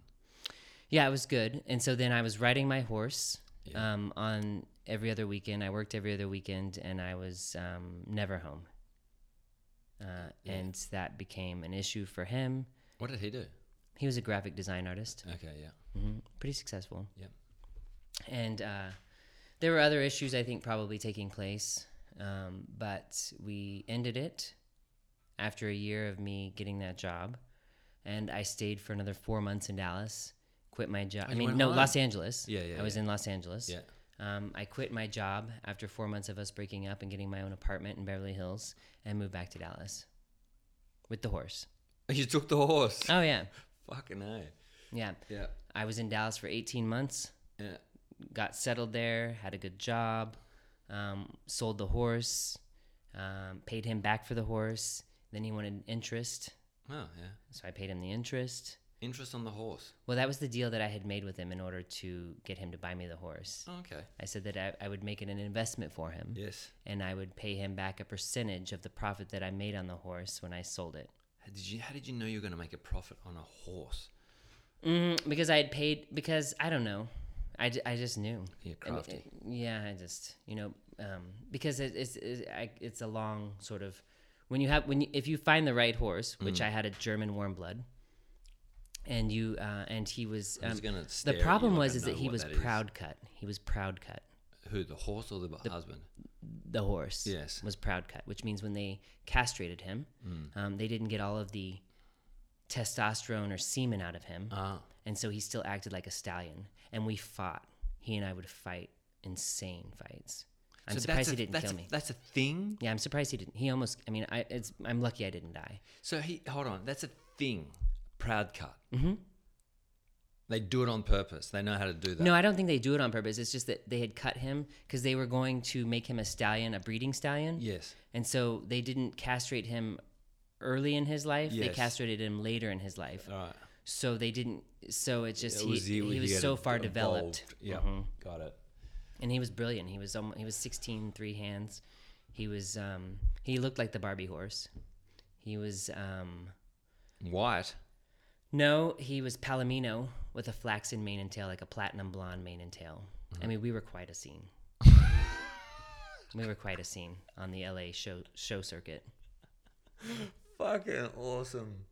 Yeah, it was good. And so then I was riding my horse Yeah. um, on every other weekend. I worked every other weekend, and I was um, never home. Uh, Yeah. And that became an issue for him. What did he do? He was a graphic design artist, Okay, yeah. hmm pretty successful. Yep. And uh, there were other issues I think probably taking place, um, but we ended it after a year of me getting that job, and I stayed for another four months in Dallas. Quit my job. Oh, I mean, no? Los Angeles. Yeah, yeah, I was yeah. in Los Angeles. Yeah. Um, I quit my job after four months of us breaking up and getting my own apartment in Beverly Hills, and moved back to Dallas with the horse. You took the horse. Oh yeah, Fucking A. yeah. Yeah. I was in Dallas for 18 months. Yeah. Got settled there, had a good job, um, sold the horse, um, paid him back for the horse. Then he wanted interest, Oh, yeah. so I paid him the interest. Interest on the horse. Well, that was the deal that I had made with him in order to get him to buy me the horse. Oh, okay. I said that I, I would make it an investment for him, Yes. and I would pay him back a percentage of the profit that I made on the horse when I sold it. How did you? How did you know you were going to make a profit on a horse? Mm, because I had paid, because I don't know. I, I just knew. Mean, crafty. yeah, I just you know um, because it, it's it's I, it's a long sort of when you have when you, if you find the right horse, Mm. which I had a German warm blood, and you uh, and he was um, the problem was is that he was that is. proud cut. He was proud cut. Who? The horse or the, husband? The horse Yes. was proud cut, which means when they castrated him, Mm. um, they didn't get all of the testosterone or semen out of him. Ah. and so he still acted like a stallion and we fought he and i would fight insane fights i'm So surprised that's he didn't kill a- me That's a thing. yeah i'm surprised he didn't he almost i mean i it's i'm lucky i didn't die So he hold on. That's a thing. Proud cut. Mm-hmm. They do it on purpose. They know how to do that. no i don't think they do it on purpose it's just that they had cut him because they were going to make him a stallion a breeding stallion Yes. and so they didn't castrate him early in his life they castrated him later in his life right. so they didn't so it's just It he, was- he, was so far developed evolved. Yeah. Mhm. Got it. and he was brilliant. He was um, he was 16, three hands. He was um, he looked like the Barbie horse. He was um, White. no, he was Palomino with a flaxen mane and tail, like a platinum blonde mane and tail. I mean, we were quite a scene. (laughs) we were quite a scene on the LA show show circuit. (laughs) Fucking awesome.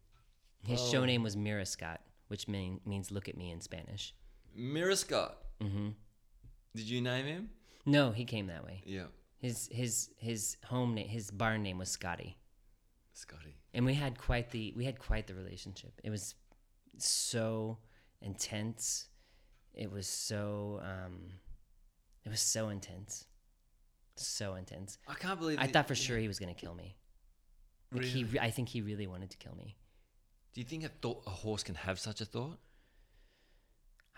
His show name was Mira Scott, which mean, means "look at me" in Spanish. Mirror Scott. Mm-hmm. Did you name him? No, he came that way. Yeah. His his his home name, his barn name was Scotty. Scotty. and we had quite the we had quite the relationship. It was so intense. It was so um, it was so intense, so intense. I can't believe. I thought for sure he was gonna kill me. Like he, Really? I think he really wanted to kill me. Do you think a, thought, a horse can have such a thought?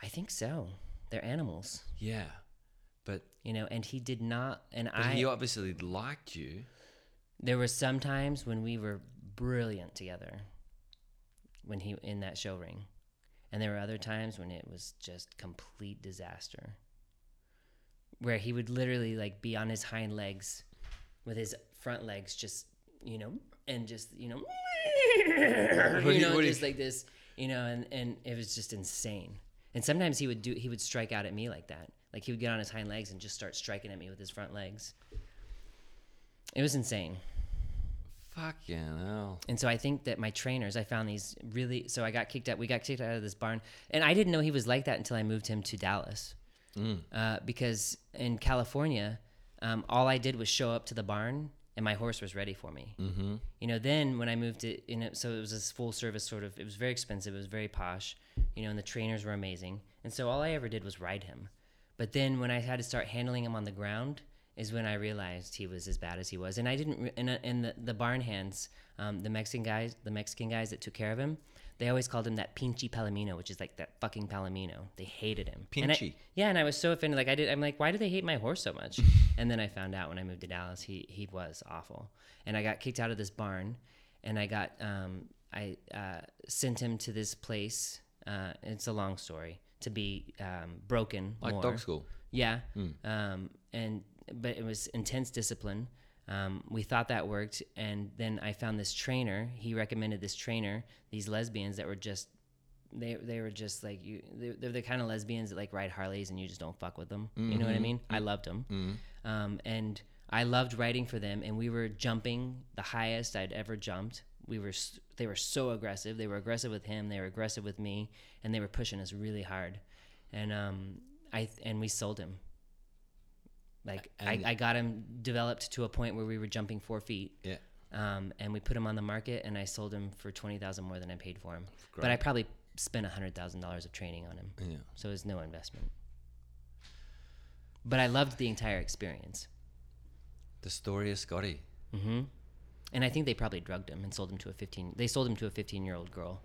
I think so. They're animals, Yeah. But, you know. And he did not. And but I. he obviously liked you. there were some times when we were brilliant together. When he in that show ring, and there were other times when it was just complete disaster. Where he would literally like be on his hind legs, with his front legs just you know, and just you know, you know, just like this, you know, and and it was just insane. And sometimes he would do he would strike out at me like that. Like he would get on his hind legs and just start striking at me with his front legs. It was insane. Fucking hell. And so I think that my trainers, I found these really. So I got kicked out. We got kicked out of this barn, and I didn't know he was like that until I moved him to Dallas. Uh, because in California, um, all I did was show up to the barn, and my horse was ready for me. Mm-hmm. You know, then when I moved it, you know, so it was this full service sort of. It was very expensive. It was very posh. You know, and the trainers were amazing. And so all I ever did was ride him. But then when I had to start handling him on the ground, is when I realized he was as bad as he was. And I didn't. Re- and, uh, and the the barn hands, um, the Mexican guys, the Mexican guys that took care of him, they always called him that pinchy palomino, which is like that fucking palomino. They hated him. And I- Pinchy. yeah, and I was so offended. Like I did. I'm like, why do they hate my horse so much? (laughs) and then I found out when I moved to Dallas, he he was awful. And I got kicked out of this barn, and I got um I uh, sent him to this place. Uh, it's a long story to be um, broken Like more. dog school. Yeah. Um, and but it was intense discipline. Um, we thought that worked, and then I found this trainer. He recommended this trainer, these lesbians that were just they they were just like you. They're, they're the kind of lesbians that like ride Harleys, and you just don't fuck with them. You know what I mean? I loved them, um, and I loved writing for them. And we were jumping the highest I'd ever jumped. We were they were so aggressive. They were aggressive with him. They were aggressive with me, and they were pushing us really hard. And um, I and we sold him. Like I, I got him developed to a point where we were jumping four feet Yeah. um, and we put him on the market and I sold him for twenty thousand more than I paid for him. But I probably spent hundred thousand dollars of training on him, Yeah. so it was no investment. But I loved the entire experience, The story of Scotty. Mm-hmm. and I think they probably drugged him and sold him to a fifteen. They sold him to a fifteen-year-old girl.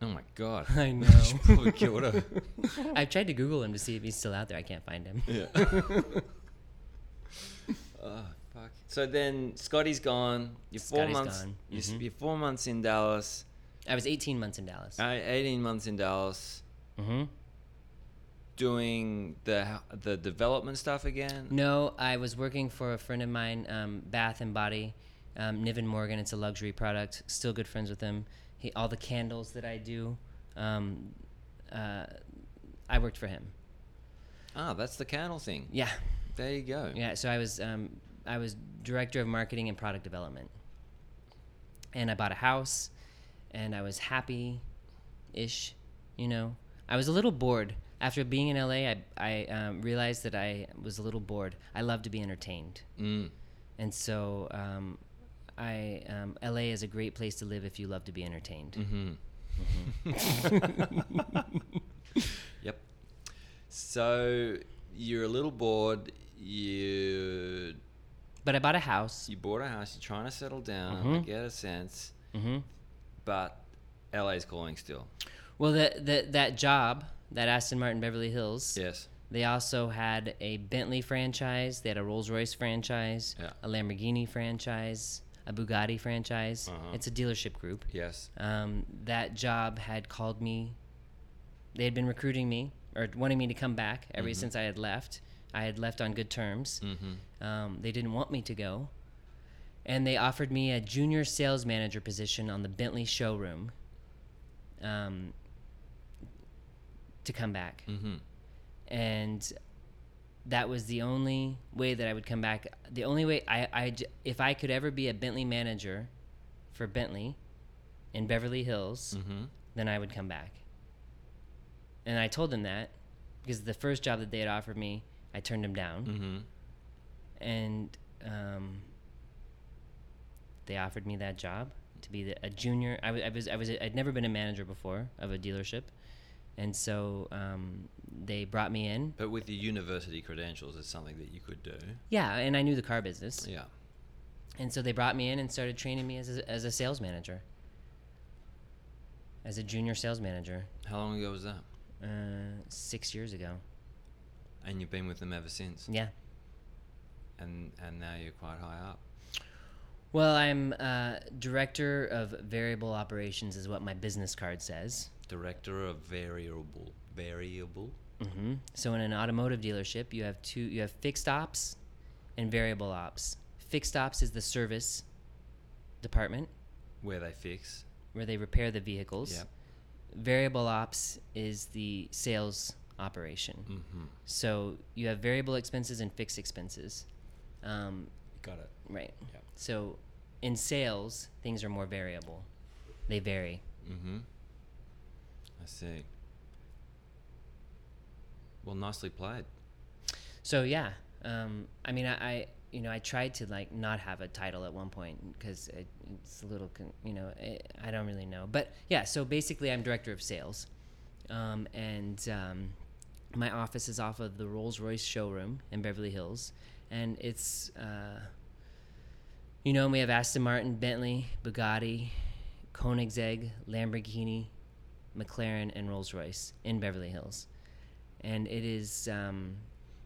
Oh my god. (laughs) I (laughs) know. Probably killed her. (laughs) I've tried to Google him to see if he's still out there. I can't find him. Yeah. Oh, fuck. So then Scotty's gone. You're four Scotty's months. gone. You're, s- Mhm. you're four months in Dallas. I was eighteen months in Dallas. Uh, Eighteen months in Dallas, hmm doing the h- the development stuff again. No, I was working for a friend of mine, um, Bath and Body, um, Niven Morgan. It's a luxury product. Still good friends with him. He, all the candles that I do, um, uh, I worked for him. Ah, that's the candle thing. Yeah, There you go. yeah. So I was um, I was director of marketing and product development, and I bought a house, and I was happy, ish. You know, I was a little bored after being in LA. I I um, realized that I was a little bored. I love to be entertained. Mm. And so, um, I um, LA is a great place to live if you love to be entertained. Mm-hmm. (laughs) Yep. So you're a little bored. You But I bought a house. you bought a house. You're trying to settle down. I Mhm. get a sense, hmm but LA's calling still. Well, that that that job, that Aston Martin Beverly Hills. Yes. They also had a Bentley franchise. They had a Rolls Royce franchise. Yeah. A Lamborghini franchise. A Bugatti franchise. Uh-huh. It's a dealership group. Yes. Um, that job had called me. They had been recruiting me or wanting me to come back ever since I had left. I had left on good terms. Mm-hmm. Um, they didn't want me to go. And they offered me a junior sales manager position on the Bentley showroom um, to come back. Mm-hmm. And that was the only way that I would come back. The only way I, I if I could ever be a Bentley manager for Bentley in Beverly Hills, Mm-hmm. then I would come back. And I told them that because the first job that they had offered me, I turned them down Mm-hmm. and um, they offered me that job to be the, a junior. I was I was I'd never been a manager before of a dealership, and so um, they brought me in. But with the university credentials, it's something that you could do. Yeah, and I knew the car business, Yeah. and so they brought me in and started training me as a, as a sales manager, as a junior sales manager, How long ago was that? uh, six years ago. And you've been with them ever since. Yeah. And and now you're quite high up. Well, I'm uh, director of variable operations, is what my business card says. Director of variable variable. hmm So in an automotive dealership, you have two. You have fixed ops and variable ops. Fixed ops is the service department Where they fix. where they repair the vehicles. Yep. Variable ops is the sales operation. Mm-hmm. So you have variable expenses and fixed expenses. Um, Got it. right. Yep. So in sales, things are more variable. They vary. Mm-hmm. I see. Well, nicely played. So yeah, um, I mean, I, I, you know, I tried to like not have a title at one point because it, it's a little, con- you know, I I don't really know. But yeah, so basically, I'm director of sales, um, and um, my office is off of the Rolls Royce showroom in Beverly Hills, and it's, uh, you know, we have Aston Martin, Bentley, Bugatti, Koenigsegg, Lamborghini, McLaren, and Rolls Royce in Beverly Hills, and it is. Um,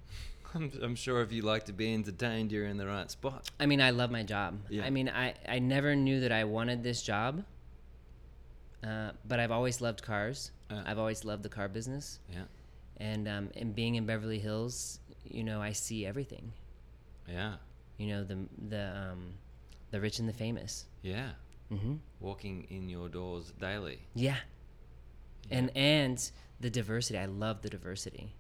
(laughs) I'm, I'm sure if you like to be entertained, you're in the right spot. I mean, I love my job. Yeah. I mean, I, I never knew that I wanted this job, uh, but I've always loved cars. Yeah. I've always loved the car business. Yeah. And, um, and being in Beverly Hills, you know, I see everything. Yeah. You know the the um, the rich and the famous. Yeah. hmm Walking in your doors daily. Yeah. And and the diversity. I love the diversity.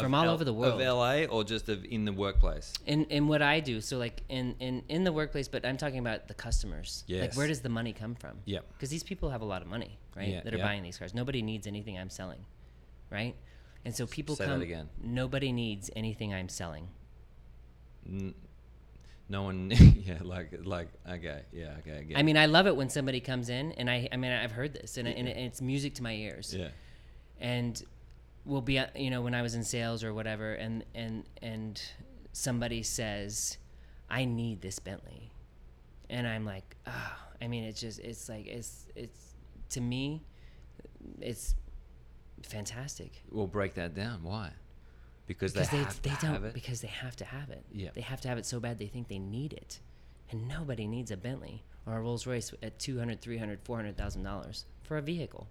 From all over the world. Of LA or just of in the workplace? In in what I do, so like in in in the workplace, but I'm talking about the customers. Like where does the money come from? Yep. Because these people have a lot of money, right? Yeah, that are yeah. buying these cars. Nobody needs anything I'm selling, right? And so people say that again. Nobody needs anything I'm selling. N- no one. (laughs) yeah. Like like okay. Yeah. Okay. I I mean, I love it when somebody comes in, and I I mean I've heard this, and, and it's music to my ears. Yeah. and we'll be uh, you know when I was in sales or whatever and and and somebody says I need this Bentley and I'm like oh I mean it's just it's like it's it's to me it's fantastic We'll break that down. Why? Because, because they, they, have they, to don't have it. because they have to have it Yeah. they have to have it so bad they think they need it and nobody needs a Bentley or a Rolls Royce at 200 300 400,000 dollars for a vehicle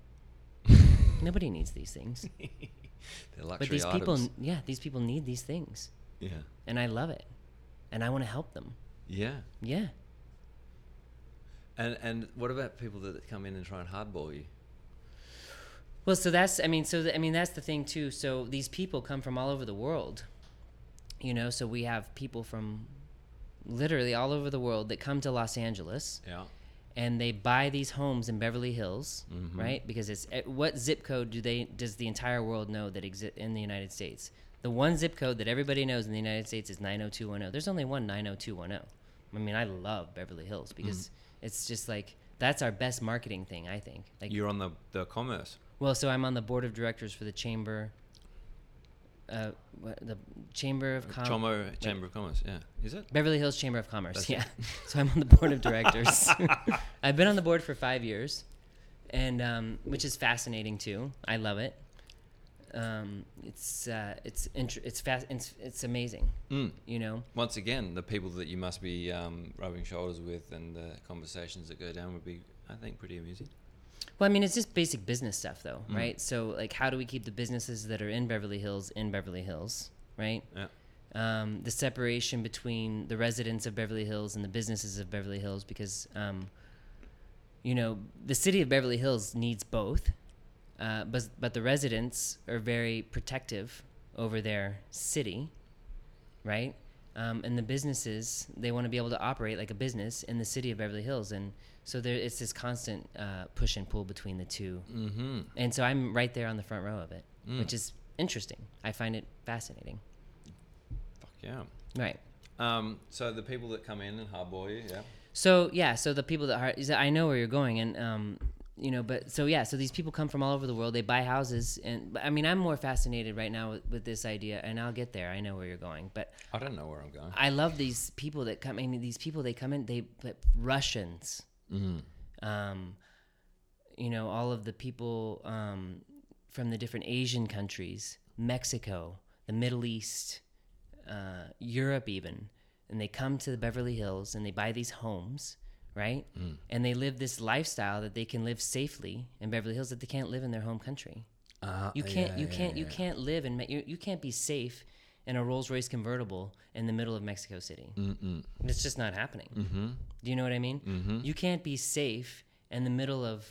(laughs) nobody needs these things (laughs) They're luxury but these people yeah these people need these things Yeah. and i love it and i want to help them Yeah. yeah And and what about people that come in and try and hardball you? Well so that's i mean so th- i mean that's the thing too so these people come from all over the world you know so we have people from literally all over the world that come to los angeles Yeah. and they buy these homes in Beverly Hills, Mhm. right? Because it's eh, what zip code do they does the entire world know that exist in the United States? The one zip code that everybody knows in the United States is 90210. There's only one 90210. I mean, I love Beverly Hills because Mm. it's just like that's our best marketing thing, I think. Like You're on the the commerce. Well, so I'm on the board of directors for the chamber uh what, the Chamber of Com- Chomo Chamber of Commerce. Yeah. Is it? Beverly Hills Chamber of Commerce. That's yeah. (laughs) so I'm on the board of directors. (laughs) (laughs) I've been on the board for five years, and um, which is fascinating too. I love it. Um, it's uh, it's int- it's fast. It's, it's amazing. Mm. You know. Once again, the people that you must be um, rubbing shoulders with and the conversations that go down would be, I think, pretty amusing. Well, I mean, it's just basic business stuff, though, Mm. right? So, like, how do we keep the businesses that are in Beverly Hills in Beverly Hills, right? Yeah. um, the separation between the residents of Beverly Hills and the businesses of Beverly Hills because, um, you know, the city of Beverly Hills needs both, uh, but but the residents are very protective over their city, right? Um, and the businesses they want to be able to operate like a business in the city of Beverly Hills, and so there it's this constant uh, push and pull between the two. Mm-hmm. And so I'm right there on the front row of it, Mm. which is interesting. I find it fascinating. Fuck yeah. Right. Um, so the people that come in and hardball you, yeah. So yeah, so the people that are, I know where you're going, and um, you know, but so yeah, so these people come from all over the world. They buy houses, and I mean, I'm more fascinated right now with, with this idea, and I'll get there. I know where you're going, but I don't know where I'm going. I love these people that come. I mean, these people they come in. They but Russians, Mm. um, you know, all of the people um, from the different Asian countries, Mexico, the Middle East, uh, Europe, even, and they come to the Beverly Hills and they buy these homes, right? And they live this lifestyle that they can live safely in Beverly Hills that they can't live in their home country. Uh, You can't, you can't, you can't live and you, you can't be safe in a Rolls Royce convertible in the middle of Mexico City. Mm-mm. It's just not happening. Mm-hmm. Do you know what I mean? Mm-hmm. You can't be safe in the middle of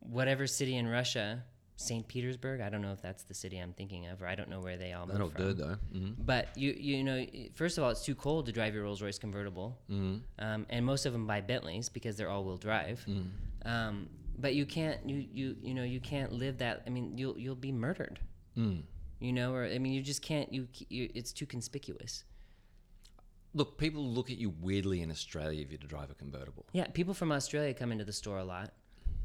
whatever city in Russia, St. Petersburg. I don't know if that's the city I'm thinking of, or I don't know where they all moved from. do though. Mm-hmm. But you you know, first of all, it's too cold to drive your Rolls Royce convertible, Mm-hmm. um, and most of them buy Bentleys because they're all-wheel drive. Mm. Um, but you can't you you you know you can't live that. I mean, you'll you'll be murdered. Mm. You know, or I mean, you just can't. You, you it's too conspicuous. Look, people look at you weirdly in Australia if you drive a convertible. Yeah, people from Australia come into the store a lot,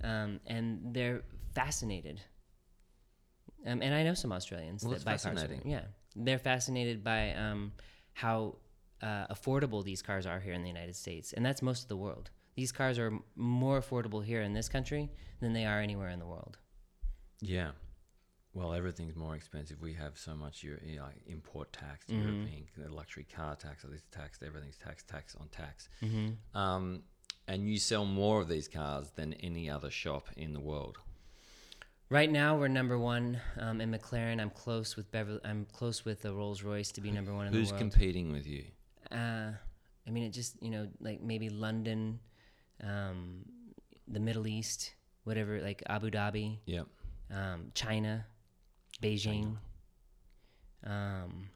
um, and they're fascinated. Um, and I know some Australians Well, that buy cars. fascinating. here. Yeah, they're fascinated by um, how uh, affordable these cars are here in the United States, and that's most of the world. These cars are more affordable here in this country than they are anywhere in the world. Yeah. Well, everything's more expensive. We have so much you know, import tax, Mhm. European the luxury car tax, all this tax, everything's tax, tax on tax. Mm-hmm. Um, and you sell more of these cars than any other shop in the world. Right now, we're number one um, in McLaren. I'm close with Beverly. I'm close with the Rolls Royce to be number one in Who's the world. Who's competing with you? uh, I mean, it just you know, like maybe London, um, the Middle East, whatever, like Abu Dhabi, Yep. um, China, Beijing. Um,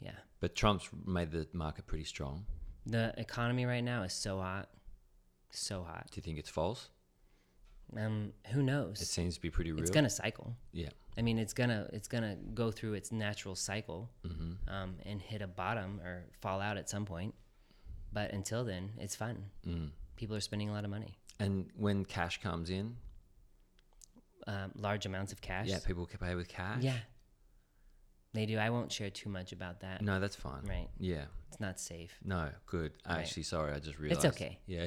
yeah, But Trump's made the market pretty strong. the economy right now is so hot, so hot. Do you think it's false? Um, who knows? It seems to be pretty real. it's gonna cycle. Yeah. I mean, it's gonna it's gonna go through its natural cycle Mm-hmm. um, and hit a bottom or fall out at some point. But until then, it's fun. Mm. People are spending a lot of money, And when cash comes in, um, large amounts of cash. yeah, people can pay with cash. Yeah, they do. I won't share too much about that. No, that's fine. Right. Yeah. It's not safe. No, good. Right. Actually, sorry, I just realized. It's okay. Yeah.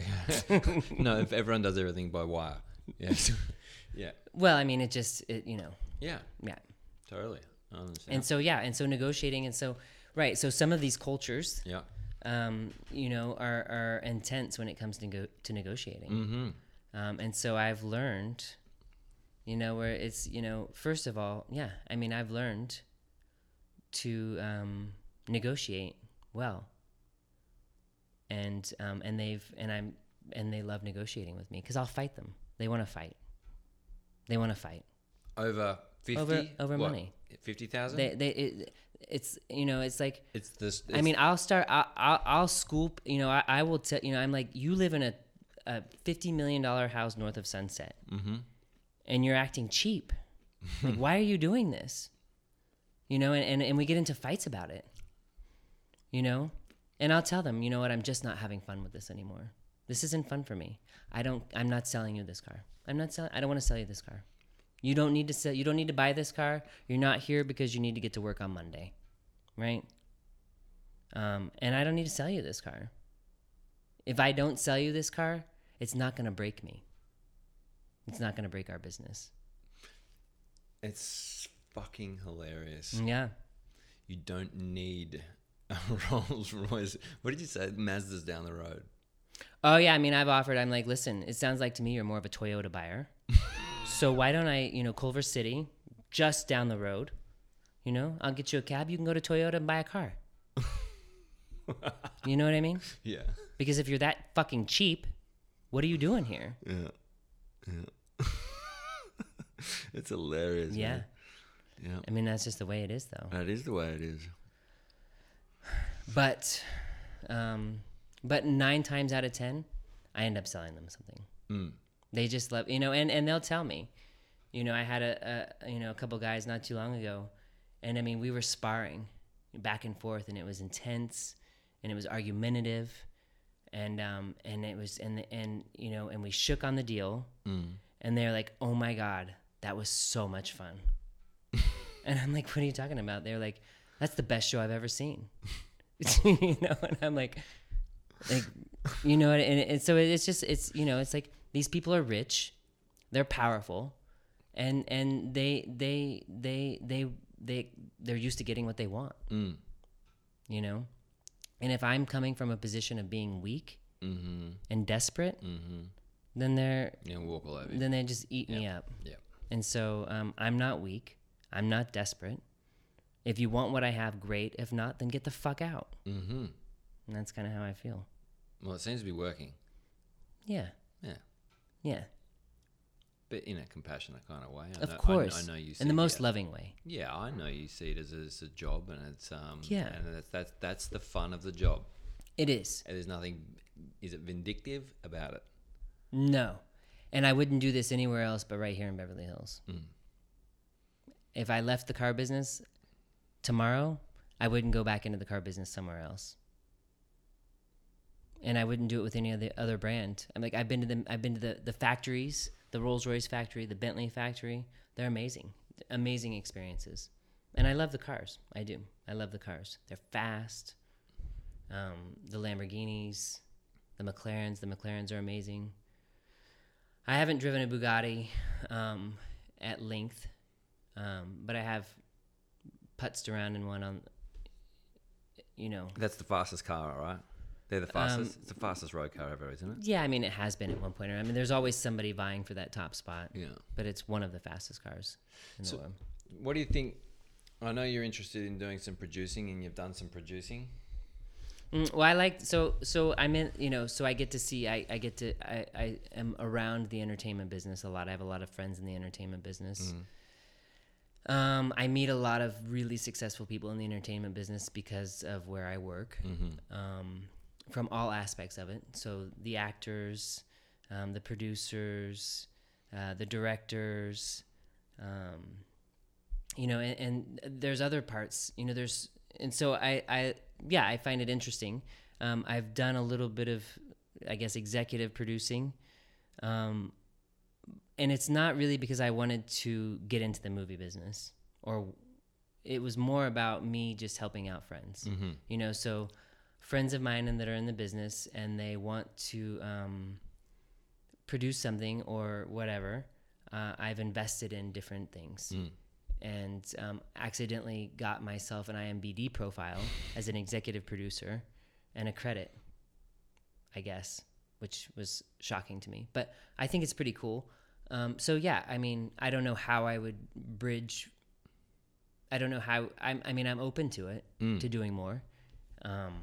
(laughs) no, if everyone does everything by wire. Yeah. (laughs) yeah. Well, I mean, it just it, you know, Yeah. yeah. Totally. I understand. And so yeah, and so negotiating, and so right. So some of these cultures, yeah. um, you know, are are intense when it comes to go- to negotiating. Mm-hmm. Um, and so I've learned, you know, where it's, you know, first of all, yeah, I mean, I've learned to um, negotiate well. And um, and they've and I'm and they love negotiating with me because I'll fight them. They want to fight. They want to fight. Over fifty. Over- over What? money. Fifty thousand. They they it, it's you know it's like It's this. I mean, I'll start. I'll, I'll, I'll scoop. You know, I, I will tell. You know, I'm like, you live in a, a fifty million dollar house north of Sunset, Mm-hmm. And you're acting cheap. (laughs) like, why are you doing this? You know, and, and and we get into fights about it. You know, and I'll tell them, you know what? I'm just not having fun with this anymore. This isn't fun for me. I don't. I'm not selling you this car. I'm not selling. I don't want to sell you this car. You don't need to sell. You don't need to buy this car. You're not here because you need to get to work on Monday, right? Um, and I don't need to sell you this car. If I don't sell you this car, it's not going to break me. It's not going to break our business. It's fucking hilarious. Yeah. You don't need a (laughs) Rolls Royce. What did you say? Mazda's down the road. Oh yeah. I mean, I've offered. I'm like, listen. It sounds like to me you're more of a Toyota buyer. (laughs) so why don't I, you know, Culver City, just down the road. You know, I'll get you a cab. You can go to Toyota and buy a car. (laughs) you know what I mean? Yeah. Because if you're that fucking cheap, what are you doing here? Yeah. Yeah. (laughs) it's hilarious. Yeah. man. Yeah. I mean, that's just the way it is, though. That is the way it is. But, um, but nine times out of ten, I end up selling them something. Mm. They just love, you know, and and they'll tell me, you know, I had a, a you know a couple guys not too long ago, and I mean we were sparring back and forth, and it was intense, and it was argumentative, and um and it was and and you know and we shook on the deal, Mm. and they're like, oh my god, that was so much fun, (laughs) and I'm like, what are you talking about? They're like, that's the best show I've ever seen, (laughs) you know, and I'm like, like you know and, and so it's just it's you know it's like these people are rich they're powerful and and they they they they they they're used to getting what they want Mm. you know and if i'm coming from a position of being weak Mm-hmm. and desperate Mm-hmm. then they're Yeah, walk all over. you. then they just eat me up Yeah. And so um, i'm not weak i'm not desperate if you want what i have great if not then get the fuck out Mm-hmm. and that's kind of how i feel Well, it seems to be working. yeah Yeah. yeah But in a compassionate kind of way. I of know, course I, I know you see in the most yeah. loving way Yeah, I know you see it as, as a job, and it's um. Yeah. And that's that's that's the fun of the job. it is And there's nothing. Is it vindictive about it? No. And I wouldn't do this anywhere else but right here in Beverly Hills. Mm. If I left the car business tomorrow, I wouldn't go back into the car business somewhere else. And I wouldn't do it with any other other brand. I'm like I've been to the I've been to the, the factories, the Rolls Royce factory, the Bentley factory. They're amazing. Amazing experiences. And I love the cars. I do. I love the cars. They're fast. Um, the Lamborghinis, the McLarens. The McLarens are amazing. I haven't driven a Bugatti um, at length, um, but I have putzed around in one on, you know. That's the fastest car, all right? They're the fastest. it's the fastest road car ever, isn't it? Yeah, I mean, it has been at one point. I mean, there's always somebody vying for that top spot, Yeah. but it's one of the fastest cars in So- the world. What do you think? I know you're interested in doing some producing, and you've done some producing. Mm, well, I like so so I'm in you know so I get to see I, I get to I, I am around the entertainment business a lot. I have a lot of friends in the entertainment business. Um, I meet a lot of really successful people in the entertainment business because of where I work, um, from all aspects of it. So the actors, um, the producers, uh, the directors, um, you know, and, and there's other parts, you know, there's, and so I, I, yeah, I find it interesting. Um, I've done a little bit of, I guess, executive producing. Um, and it's not really because I wanted to get into the movie business or it was more about me just helping out friends, you know, so friends of mine and that are in the business and they want to, um, produce something or whatever, uh, I've invested in different things and um, accidentally got myself an IMBD profile (laughs) as an executive producer and a credit, I guess, which was shocking to me. But I think it's pretty cool. Um, so yeah, I mean, I don't know how I would bridge. I don't know how. I'm, I mean, I'm open to it, to doing more. Um,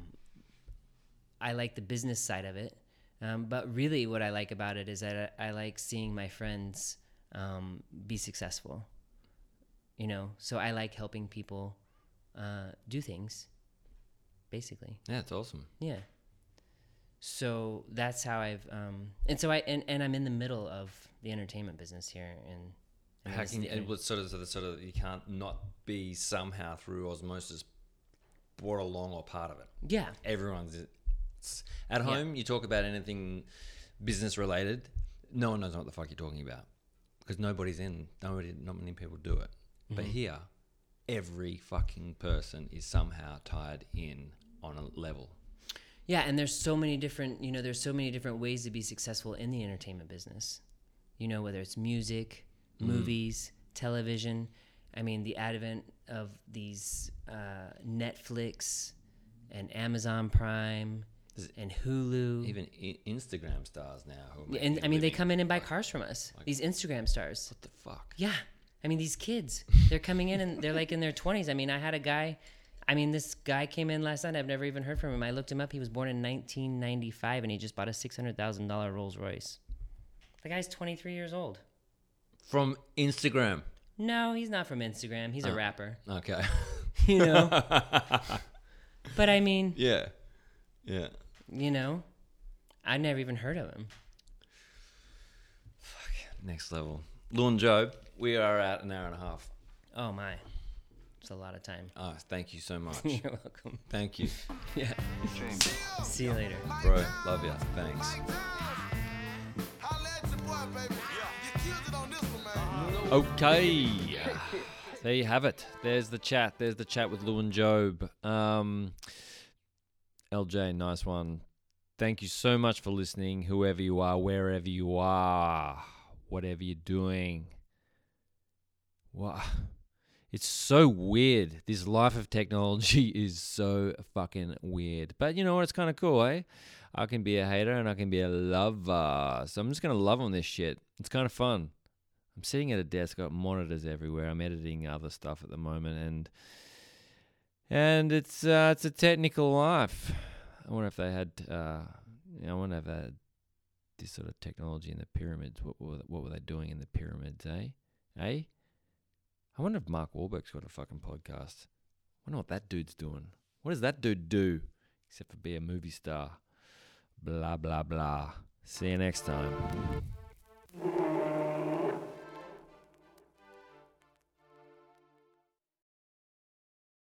I like the business side of it, um, but really, what I like about it is that I, I like seeing my friends um, be successful. You know, so I like helping people uh, do things. Basically, Yeah, it's awesome. yeah. So that's how I've, um, and so I and, and I'm in the middle of the entertainment business here, and, and How can you, it inter- sort of, sort of, sort of, you can't not be somehow through osmosis brought along or part of it. yeah, Everyone's at home. You talk about anything business related, no one knows what the fuck you're talking about because nobody's in. Nobody, not many people do it. But here, every fucking person is somehow tied in on a level. Yeah, and there's so many different, you know, there's so many different ways to be successful in the entertainment business. You know, whether it's music, movies, television. I mean, the advent of these uh, Netflix and Amazon Prime and Hulu. Even I- Instagram stars now. And I mean, they come in and buy cars from us. These Instagram stars. What the fuck? Yeah. I mean, these kids, they're coming in and they're like in their 20s. I mean, I had a guy, I mean, this guy came in last night. I've never even heard from him. I looked him up. He was born in 1995 and he just bought a $600,000 Rolls Royce. The guy's 23 years old. From Instagram. No, he's not from Instagram. He's a oh, rapper, Okay. (laughs) you know? (laughs) but I mean, yeah. Yeah. you know, I never even heard of him. Fuck Next level. Lorne Job, we are at an hour and a half. Oh, my. It's a lot of time. Oh, thank you so much. (laughs) You're welcome. thank you, (laughs) Yeah. See you later. bro. Love you. Thanks. Okay. There you have it. There's the chat. There's the chat with Lorne Job. Um, LJ, nice one. Thank you so much for listening, whoever you are, wherever you are, whatever you're doing. Wow. It's so weird. This life of technology (laughs) is so fucking weird. But you know what? It's kind of cool, eh? I can be a hater and I can be a lover. So I'm just going to love on this shit. It's kind of fun. I'm sitting at a desk, got monitors everywhere. I'm editing other stuff at the moment and and it's uh, it's a technical life. I wonder if they had uh, I wonder if they had this sort of technology in the pyramids. What were what were they doing in the pyramids, eh? Eh? I wonder if Mark Wahlberg's got a fucking podcast. I wonder what that dude's doing. What does that dude do except for be a movie star? Blah blah blah. See you next time.